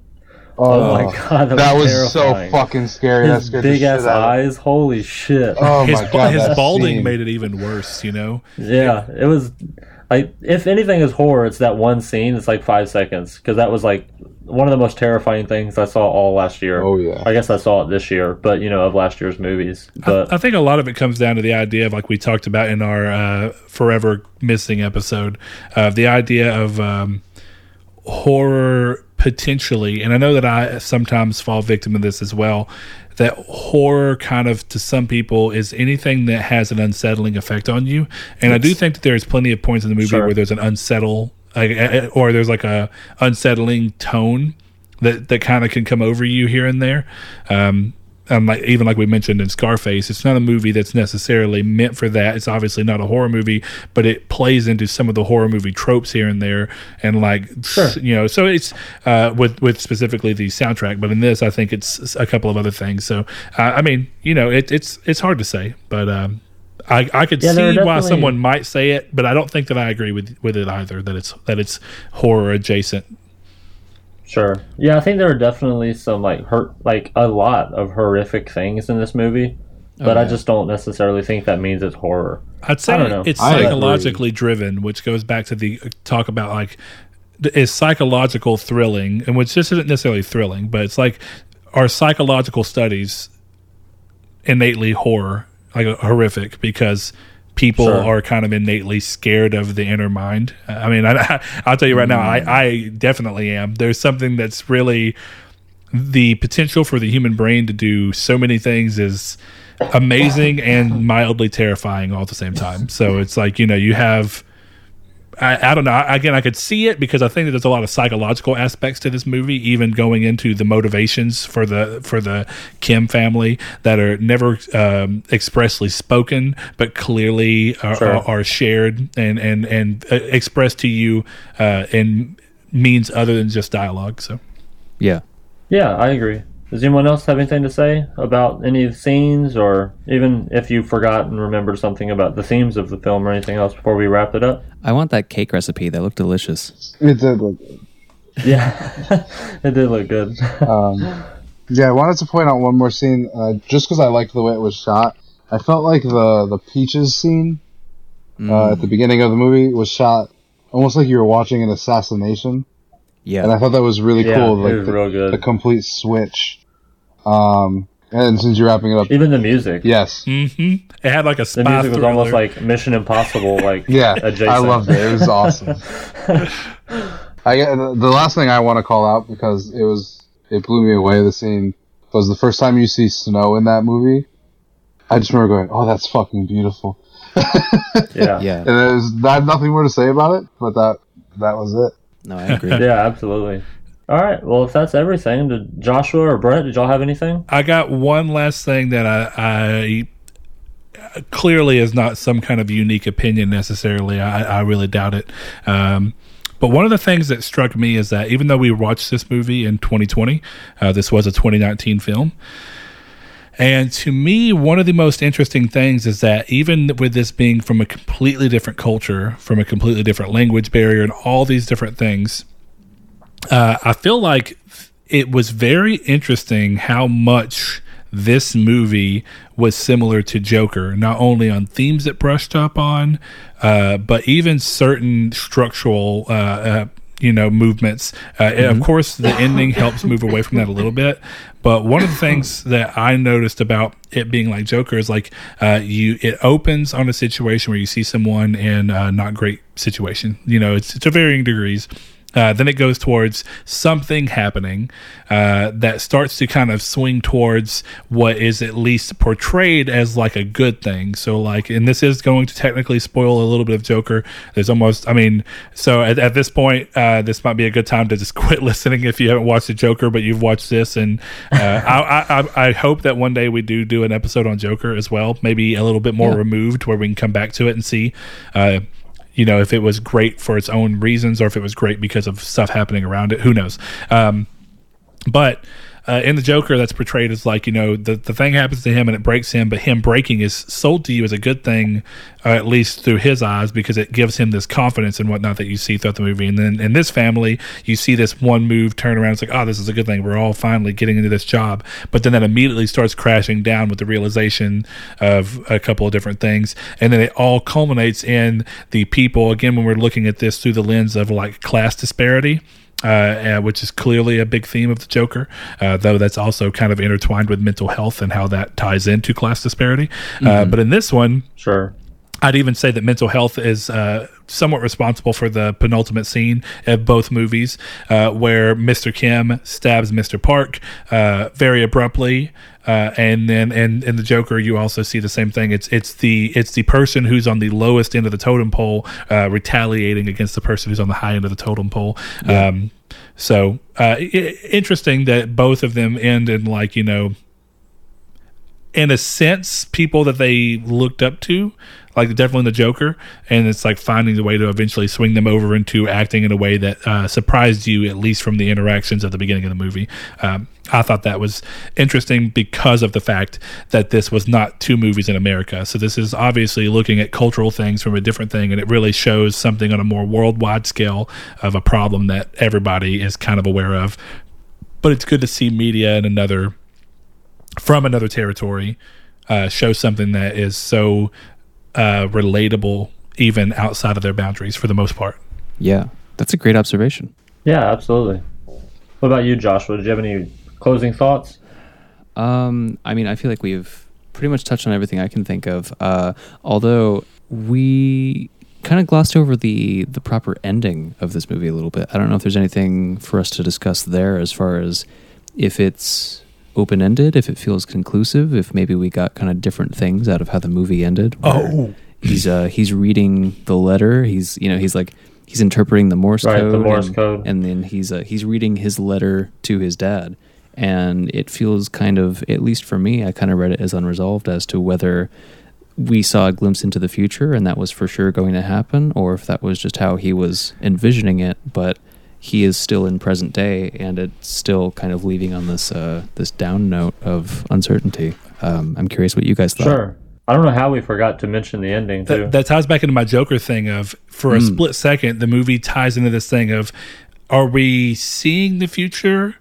Oh, Oh, my god, that, that was, was so fucking scary. His scared the big shit ass out eyes, holy shit! Oh his my god, his balding scene. made it even worse, you know? Yeah, it was like if anything is horror, it's that one scene. It's like five seconds because that was like one of the most terrifying things I saw all last year. Oh, yeah. I guess I saw it this year, but you know of last year's movies. But I think a lot of it comes down to the idea of like we talked about in our uh, forever missing episode, uh, the idea of um, horror potentially, and I know that I sometimes fall victim of this as well. That horror kind of to some people is anything that has an unsettling effect on you, and I do think that there's plenty of points in the movie Sure. where there's an unsettle, like, or there's like a unsettling tone that that kind of can come over you here and there. Um, um, like even like we mentioned in Scarface, it's not a movie that's necessarily meant for that. It's obviously not a horror movie, but it plays into some of the horror movie tropes here and there, and like Sure. you know, so it's uh, with with specifically the soundtrack. But in this, I think it's a couple of other things. So uh, I mean, you know, it, it's it's hard to say, but. Um, I, I could Yeah, see why someone might say it, but I don't think that I agree with with it either. That it's that it's horror adjacent. sure, yeah, I think there are definitely some like hurt, like a lot of horrific things in this movie. But I yeah. just don't necessarily think that means it's horror. I'd say I don't know. it's I agree. psychologically driven, which goes back to the talk about like th- is psychological thrilling, and which this isn't necessarily thrilling, but it's like are psychological studies innately horror, like horrific, because people Sure. are kind of innately scared of the inner mind. I mean, I, I'll tell you right now, I, mm. I definitely am. There's something that's really the potential for the human brain to do so many things is amazing and mildly terrifying all at the same time. So it's like, you know, you have I, I don't know. I- Again, I could see it because I think that there's a lot of psychological aspects to this movie, even going into the motivations for the for the Kim family that are never um, expressly spoken, but clearly are, Sure. are, are shared and and and uh, expressed to you uh, in means other than just dialogue. So. Yeah. Yeah, I agree. Does anyone else have anything to say about any of the scenes, or even if you forgot and remembered something about the themes of the film or anything else before we wrap it up? I want that cake recipe. That looked delicious. It did look. Yeah, it did look good. Um, yeah, I wanted to point out one more scene, uh, just because I liked the way it was shot. I felt like the the peaches scene uh, at the beginning of the movie was shot almost like you were watching an assassination, Yeah. and I thought that was really Yeah, cool. it Like was the, real good. the complete switch. Um, and since you're wrapping it up, Even the music. yes, hmm It had like a The spy music was thriller. almost like Mission Impossible, like yeah, adjacent. I loved it. It was awesome. I the the last thing I want to call out because it was it blew me away. The scene was the first time you see snow in that movie. I just remember going, "Oh, that's fucking beautiful." Yeah. Yeah. And there's not nothing more to say about it, but that that was it. No, I agree. Yeah, absolutely. All right. Well, if that's everything, did Joshua or Brett, did y'all have anything? I got one last thing that I, I clearly is not some kind of unique opinion necessarily. I, I really doubt it. Um, but one of the things that struck me is that even though we watched this movie in 2020, uh, this was a 2019 film. And to me, one of the most interesting things is that even with this being from a completely different culture, from a completely different language barrier, and all these different things, uh, I feel like it was very interesting how much this movie was similar to Joker, not only on themes it brushed up on, uh, but even certain structural. Uh, uh, you know movements. Uh, and of course the ending helps move away from that a little bit. But one of the things that i noticed about it being like joker is like uh, you it opens on a situation where you see someone in a not great situation. You know it's, it's to varying degrees uh, then it goes towards something happening uh, that starts to kind of swing towards what is at least portrayed as like a good thing. So, like, and this is going to technically spoil a little bit of Joker. There's almost, I mean, so at, at this point, uh, this might be a good time to just quit listening if you haven't watched the Joker, but you've watched this. And uh, I, I, I hope that one day we do do an episode on Joker as well, maybe a little bit more Yeah. removed where we can come back to it and see. You know, if it was great for its own reasons or if it was great because of stuff happening around it. Who knows? Um, but uh, in the Joker, that's portrayed as like you know the the thing happens to him and it breaks him, but him breaking is sold to you as a good thing, uh, at least through his eyes, because it gives him this confidence and whatnot that you see throughout the movie. And then in this family, you see this one move turn around. It's like, oh, this is a good thing. We're all finally getting into this job. But then that immediately starts crashing down with the realization of a couple of different things, and then it all culminates in the people. Again, when we're looking at this through the lens of like class disparity uh, uh, which is clearly a big theme of the Joker, uh, though that's also kind of intertwined with mental health and how that ties into class disparity. Uh, but in this one, Sure. I'd even say that mental health is uh, somewhat responsible for the penultimate scene of both movies, uh, where Mr. Kim stabs Mr. Park uh, very abruptly, uh, and then and in the Joker, you also see the same thing. It's it's the it's the person who's on the lowest end of the totem pole uh, retaliating against the person who's on the high end of the totem pole. Um, so uh, i- interesting that both of them end in like you know in a sense, people that they looked up to, like definitely the Joker, and it's like finding the way to eventually swing them over into acting in a way that uh, surprised you, at least from the interactions at the beginning of the movie. Um, I thought that was interesting because of the fact that this was not two movies in America. So this is obviously looking at cultural things from a different thing, and it really shows something on a more worldwide scale of a problem that everybody is kind of aware of. But it's good to see media in another from another territory uh, show something that is so uh, relatable even outside of their boundaries for the most part. Yeah, that's a great observation. Yeah, absolutely. What about you, Joshua? Do you have any closing thoughts? Um, I mean, I feel like we've pretty much touched on everything I can think of. Uh, although we kind of glossed over the the proper ending of this movie a little bit. I don't know if there's anything for us to discuss there as far as if it's open ended, if it feels conclusive, if maybe we got kind of different things out of how the movie ended. Oh. he's uh he's reading the letter. He's you know he's like he's interpreting the Morse Right, the code. Morse and, code. and then he's uh, he's reading his letter to his dad, and it feels kind of at least for me, I kind of read it as unresolved as to whether we saw a glimpse into the future and that was for sure going to happen, or if that was just how he was envisioning it, but. He is still in present day, and it's still kind of leaving on this uh, this down note of uncertainty. Um, I'm curious what you guys thought. Sure. I don't know how we forgot to mention the ending too. That, that ties back into my Joker thing of for a split second, the movie ties into this thing of are we seeing the future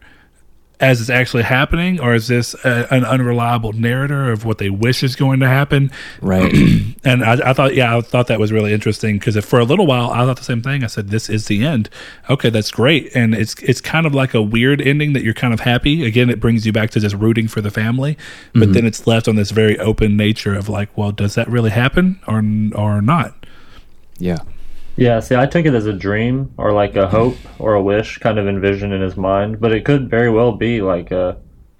as it's actually happening, or is this a, an unreliable narrator of what they wish is going to happen? Right. And I, I thought, yeah, I thought that was really interesting because for a little while I thought the same thing. I said, "This is the end." Okay, that's great, and it's it's kind of like a weird ending that you're kind of happy. Again, it brings you back to just rooting for the family, but mm-hmm. then it's left on this very open nature of like, well, does that really happen or or not? yeah. Yeah, see, I took it as a dream or like a hope or a wish kind of envisioned in his mind, but it could very well be like a,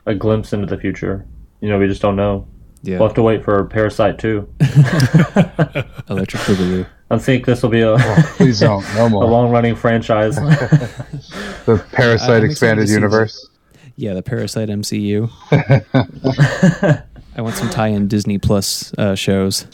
a glimpse into the future. You know, we just don't know. Yeah. We'll have to wait for Parasite 2. Electric Boogaloo. I think this will be a, Please don't. No a long running franchise. The Parasite I'm expanded to see universe. Yeah, the Parasite MCU. I want some tie-in Disney Plus uh, shows.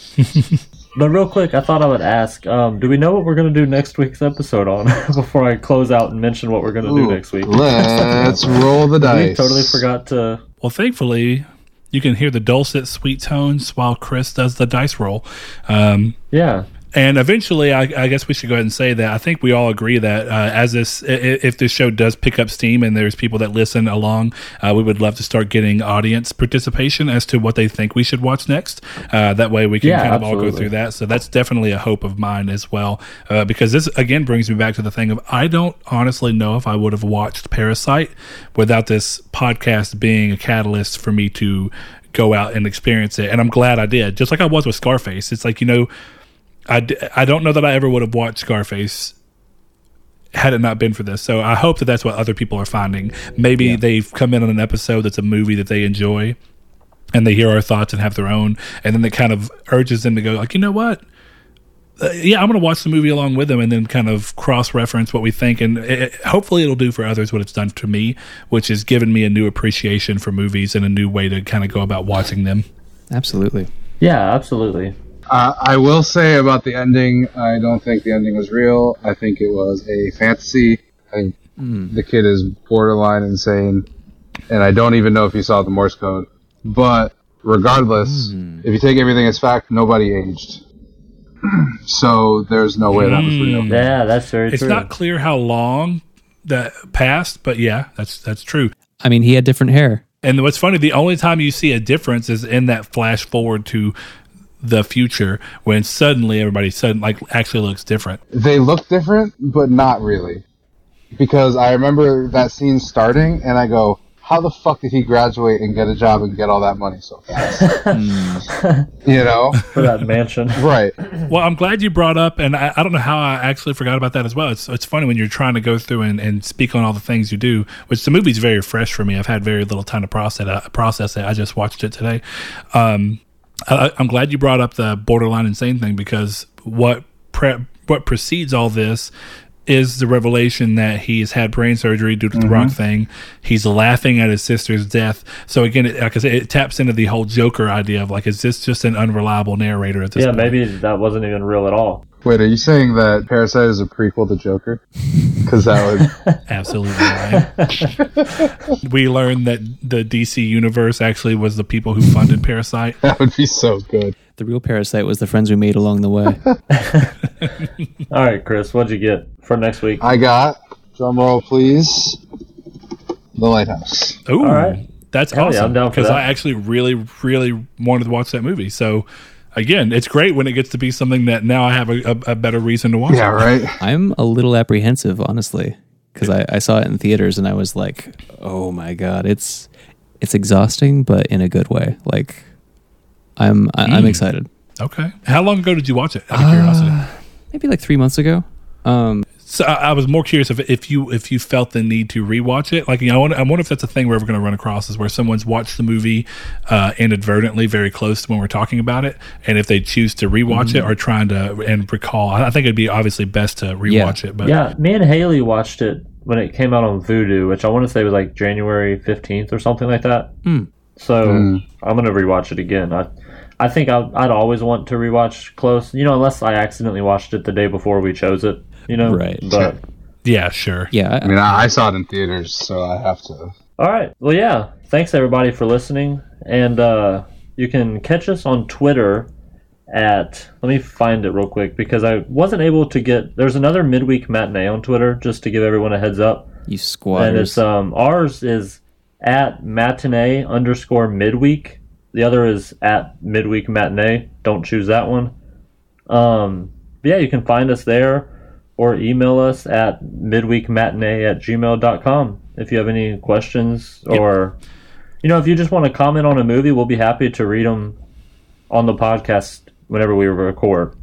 But real quick, I thought I would ask: um, Do we know what we're going to do next week's episode on? before I close out and mention what we're going to do next week. Let's roll the We dice. totally forgot to. Well, thankfully, you can hear the dulcet, sweet tones while Chris does the dice roll. Um, Yeah, and eventually, I, I guess we should go ahead and say that I think we all agree that uh, as this, if this show does pick up steam and there's people that listen along, uh, we would love to start getting audience participation as to what they think we should watch next. Uh, that way, we can Yeah, kind of all go through that. So that's definitely a hope of mine as well, uh, because this again brings me back to the thing of I don't honestly know if I would have watched Parasite without this podcast being a catalyst for me to go out and experience it. And I'm glad I did, just like I was with Scarface. It's like you know. I, d- I don't know that I ever would have watched Scarface had it not been for this. So I hope that that's what other people are finding. Maybe they've come in on an episode that's a movie that they enjoy and they hear our thoughts and have their own. And then it kind of urges them to go, like, you know what? Uh, yeah, I'm going to watch the movie along with them and then kind of cross reference what we think. And it, it- hopefully it'll do for others what it's done to me, which has given me a new appreciation for movies and a new way to kind of go about watching them. Absolutely. yeah, absolutely. Uh, I will say about the ending, I don't think the ending was real. I think it was a fantasy. I think hmm. the kid is borderline insane, and I don't even know if he saw the Morse code. But regardless, hmm. if you take everything as fact, nobody aged. so there's no way that was real. Hmm. Yeah, that's very It's true. not clear how long that passed, but yeah, that's that's true. I mean, he had different hair. And what's funny, the only time you see a difference is in that flash forward to the future when suddenly everybody sudden like actually looks different. They look different, but not really. Because I remember that scene starting, and I go, how the fuck did he graduate and get a job and get all that money so fast? you know? for that mansion. Right. Well, I'm glad you brought up, and I, I don't know how I actually forgot about that as well. It's it's funny when you're trying to go through and, and speak on all the things you do, which the movie's very fresh for me. I've had very little time to process it. Process it. I just watched it today. Um, I, I'm glad you brought up the borderline insane thing because what pre- what precedes all this is the revelation that he's had brain surgery due to the rock mm-hmm. thing. He's laughing at his sister's death. So again, it, like I said, it taps into the whole Joker idea of like, is this just an unreliable narrator at this Yeah, point? maybe that wasn't even real at all. Wait, are you saying that Parasite is a prequel to Joker? Because that would. Absolutely right. we learned that the DC universe actually was the people who funded Parasite. That would be so good. The real parasite was the friends we made along the way. All right, Chris, what'd you get for next week? I got, drum roll please, The Lighthouse. Ooh, All right. that's Hell yeah, awesome. I'm down for Because that. I actually really, really wanted to watch that movie. So again, it's great when it gets to be something that now I have a, a, a better reason to watch. Yeah, it. right? I'm a little apprehensive, honestly, because I, I saw it in theaters and I was like, "Oh my god, it's it's exhausting, but in a good way." Like, I'm I, I'm excited. Okay. How long ago did you watch it? Out of curiosity. Maybe like three months ago. Um, So I, I was more curious if if you if you felt the need to rewatch it. Like you know, I wonder, I wonder if that's a thing we're ever going to run across is where someone's watched the movie uh, inadvertently, very close to when we're talking about it, and if they choose to rewatch it or trying to and recall. I I think it'd be obviously best to rewatch it. But Yeah, me and Haley watched it when it came out on Vudu, which I want to say was like January 15th or something like that. Hmm. So I'm going to rewatch it again. I I think I'd, I'd always want to rewatch Close, you know, unless I accidentally watched it the day before we chose it, you know? Right. But, yeah, sure. yeah, I mean, I, I saw it in theaters, so I have to. all right. Well, yeah. Thanks, everybody, for listening. And uh, you can catch us on Twitter at, let me find it real quick because I wasn't able to get, there's another midweek matinee on Twitter, just to give everyone a heads up. you and it's um ours is at matinee underscore midweek. The other is at midweek matinee. Don't choose that one. Um, yeah, you can find us there or email us at midweekmatinee at gmail.com if you have any questions or you know if you just want to comment on a movie we'll be happy to read them on the podcast whenever we record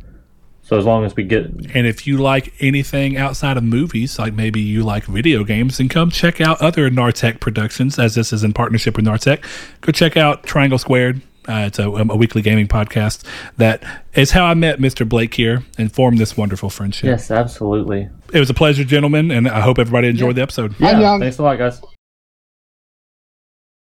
so as long as we get And if you like anything outside of movies, like maybe you like video games, then come check out other Nartec productions, as this is in partnership with Nartec. Go check out Triangle Squared. Uh, it's a, a weekly gaming podcast. That is how I met Mr. Blake here and formed this wonderful friendship. Yes, absolutely. It was a pleasure, gentlemen, and I hope everybody enjoyed the episode. I'm. Thanks a lot, guys.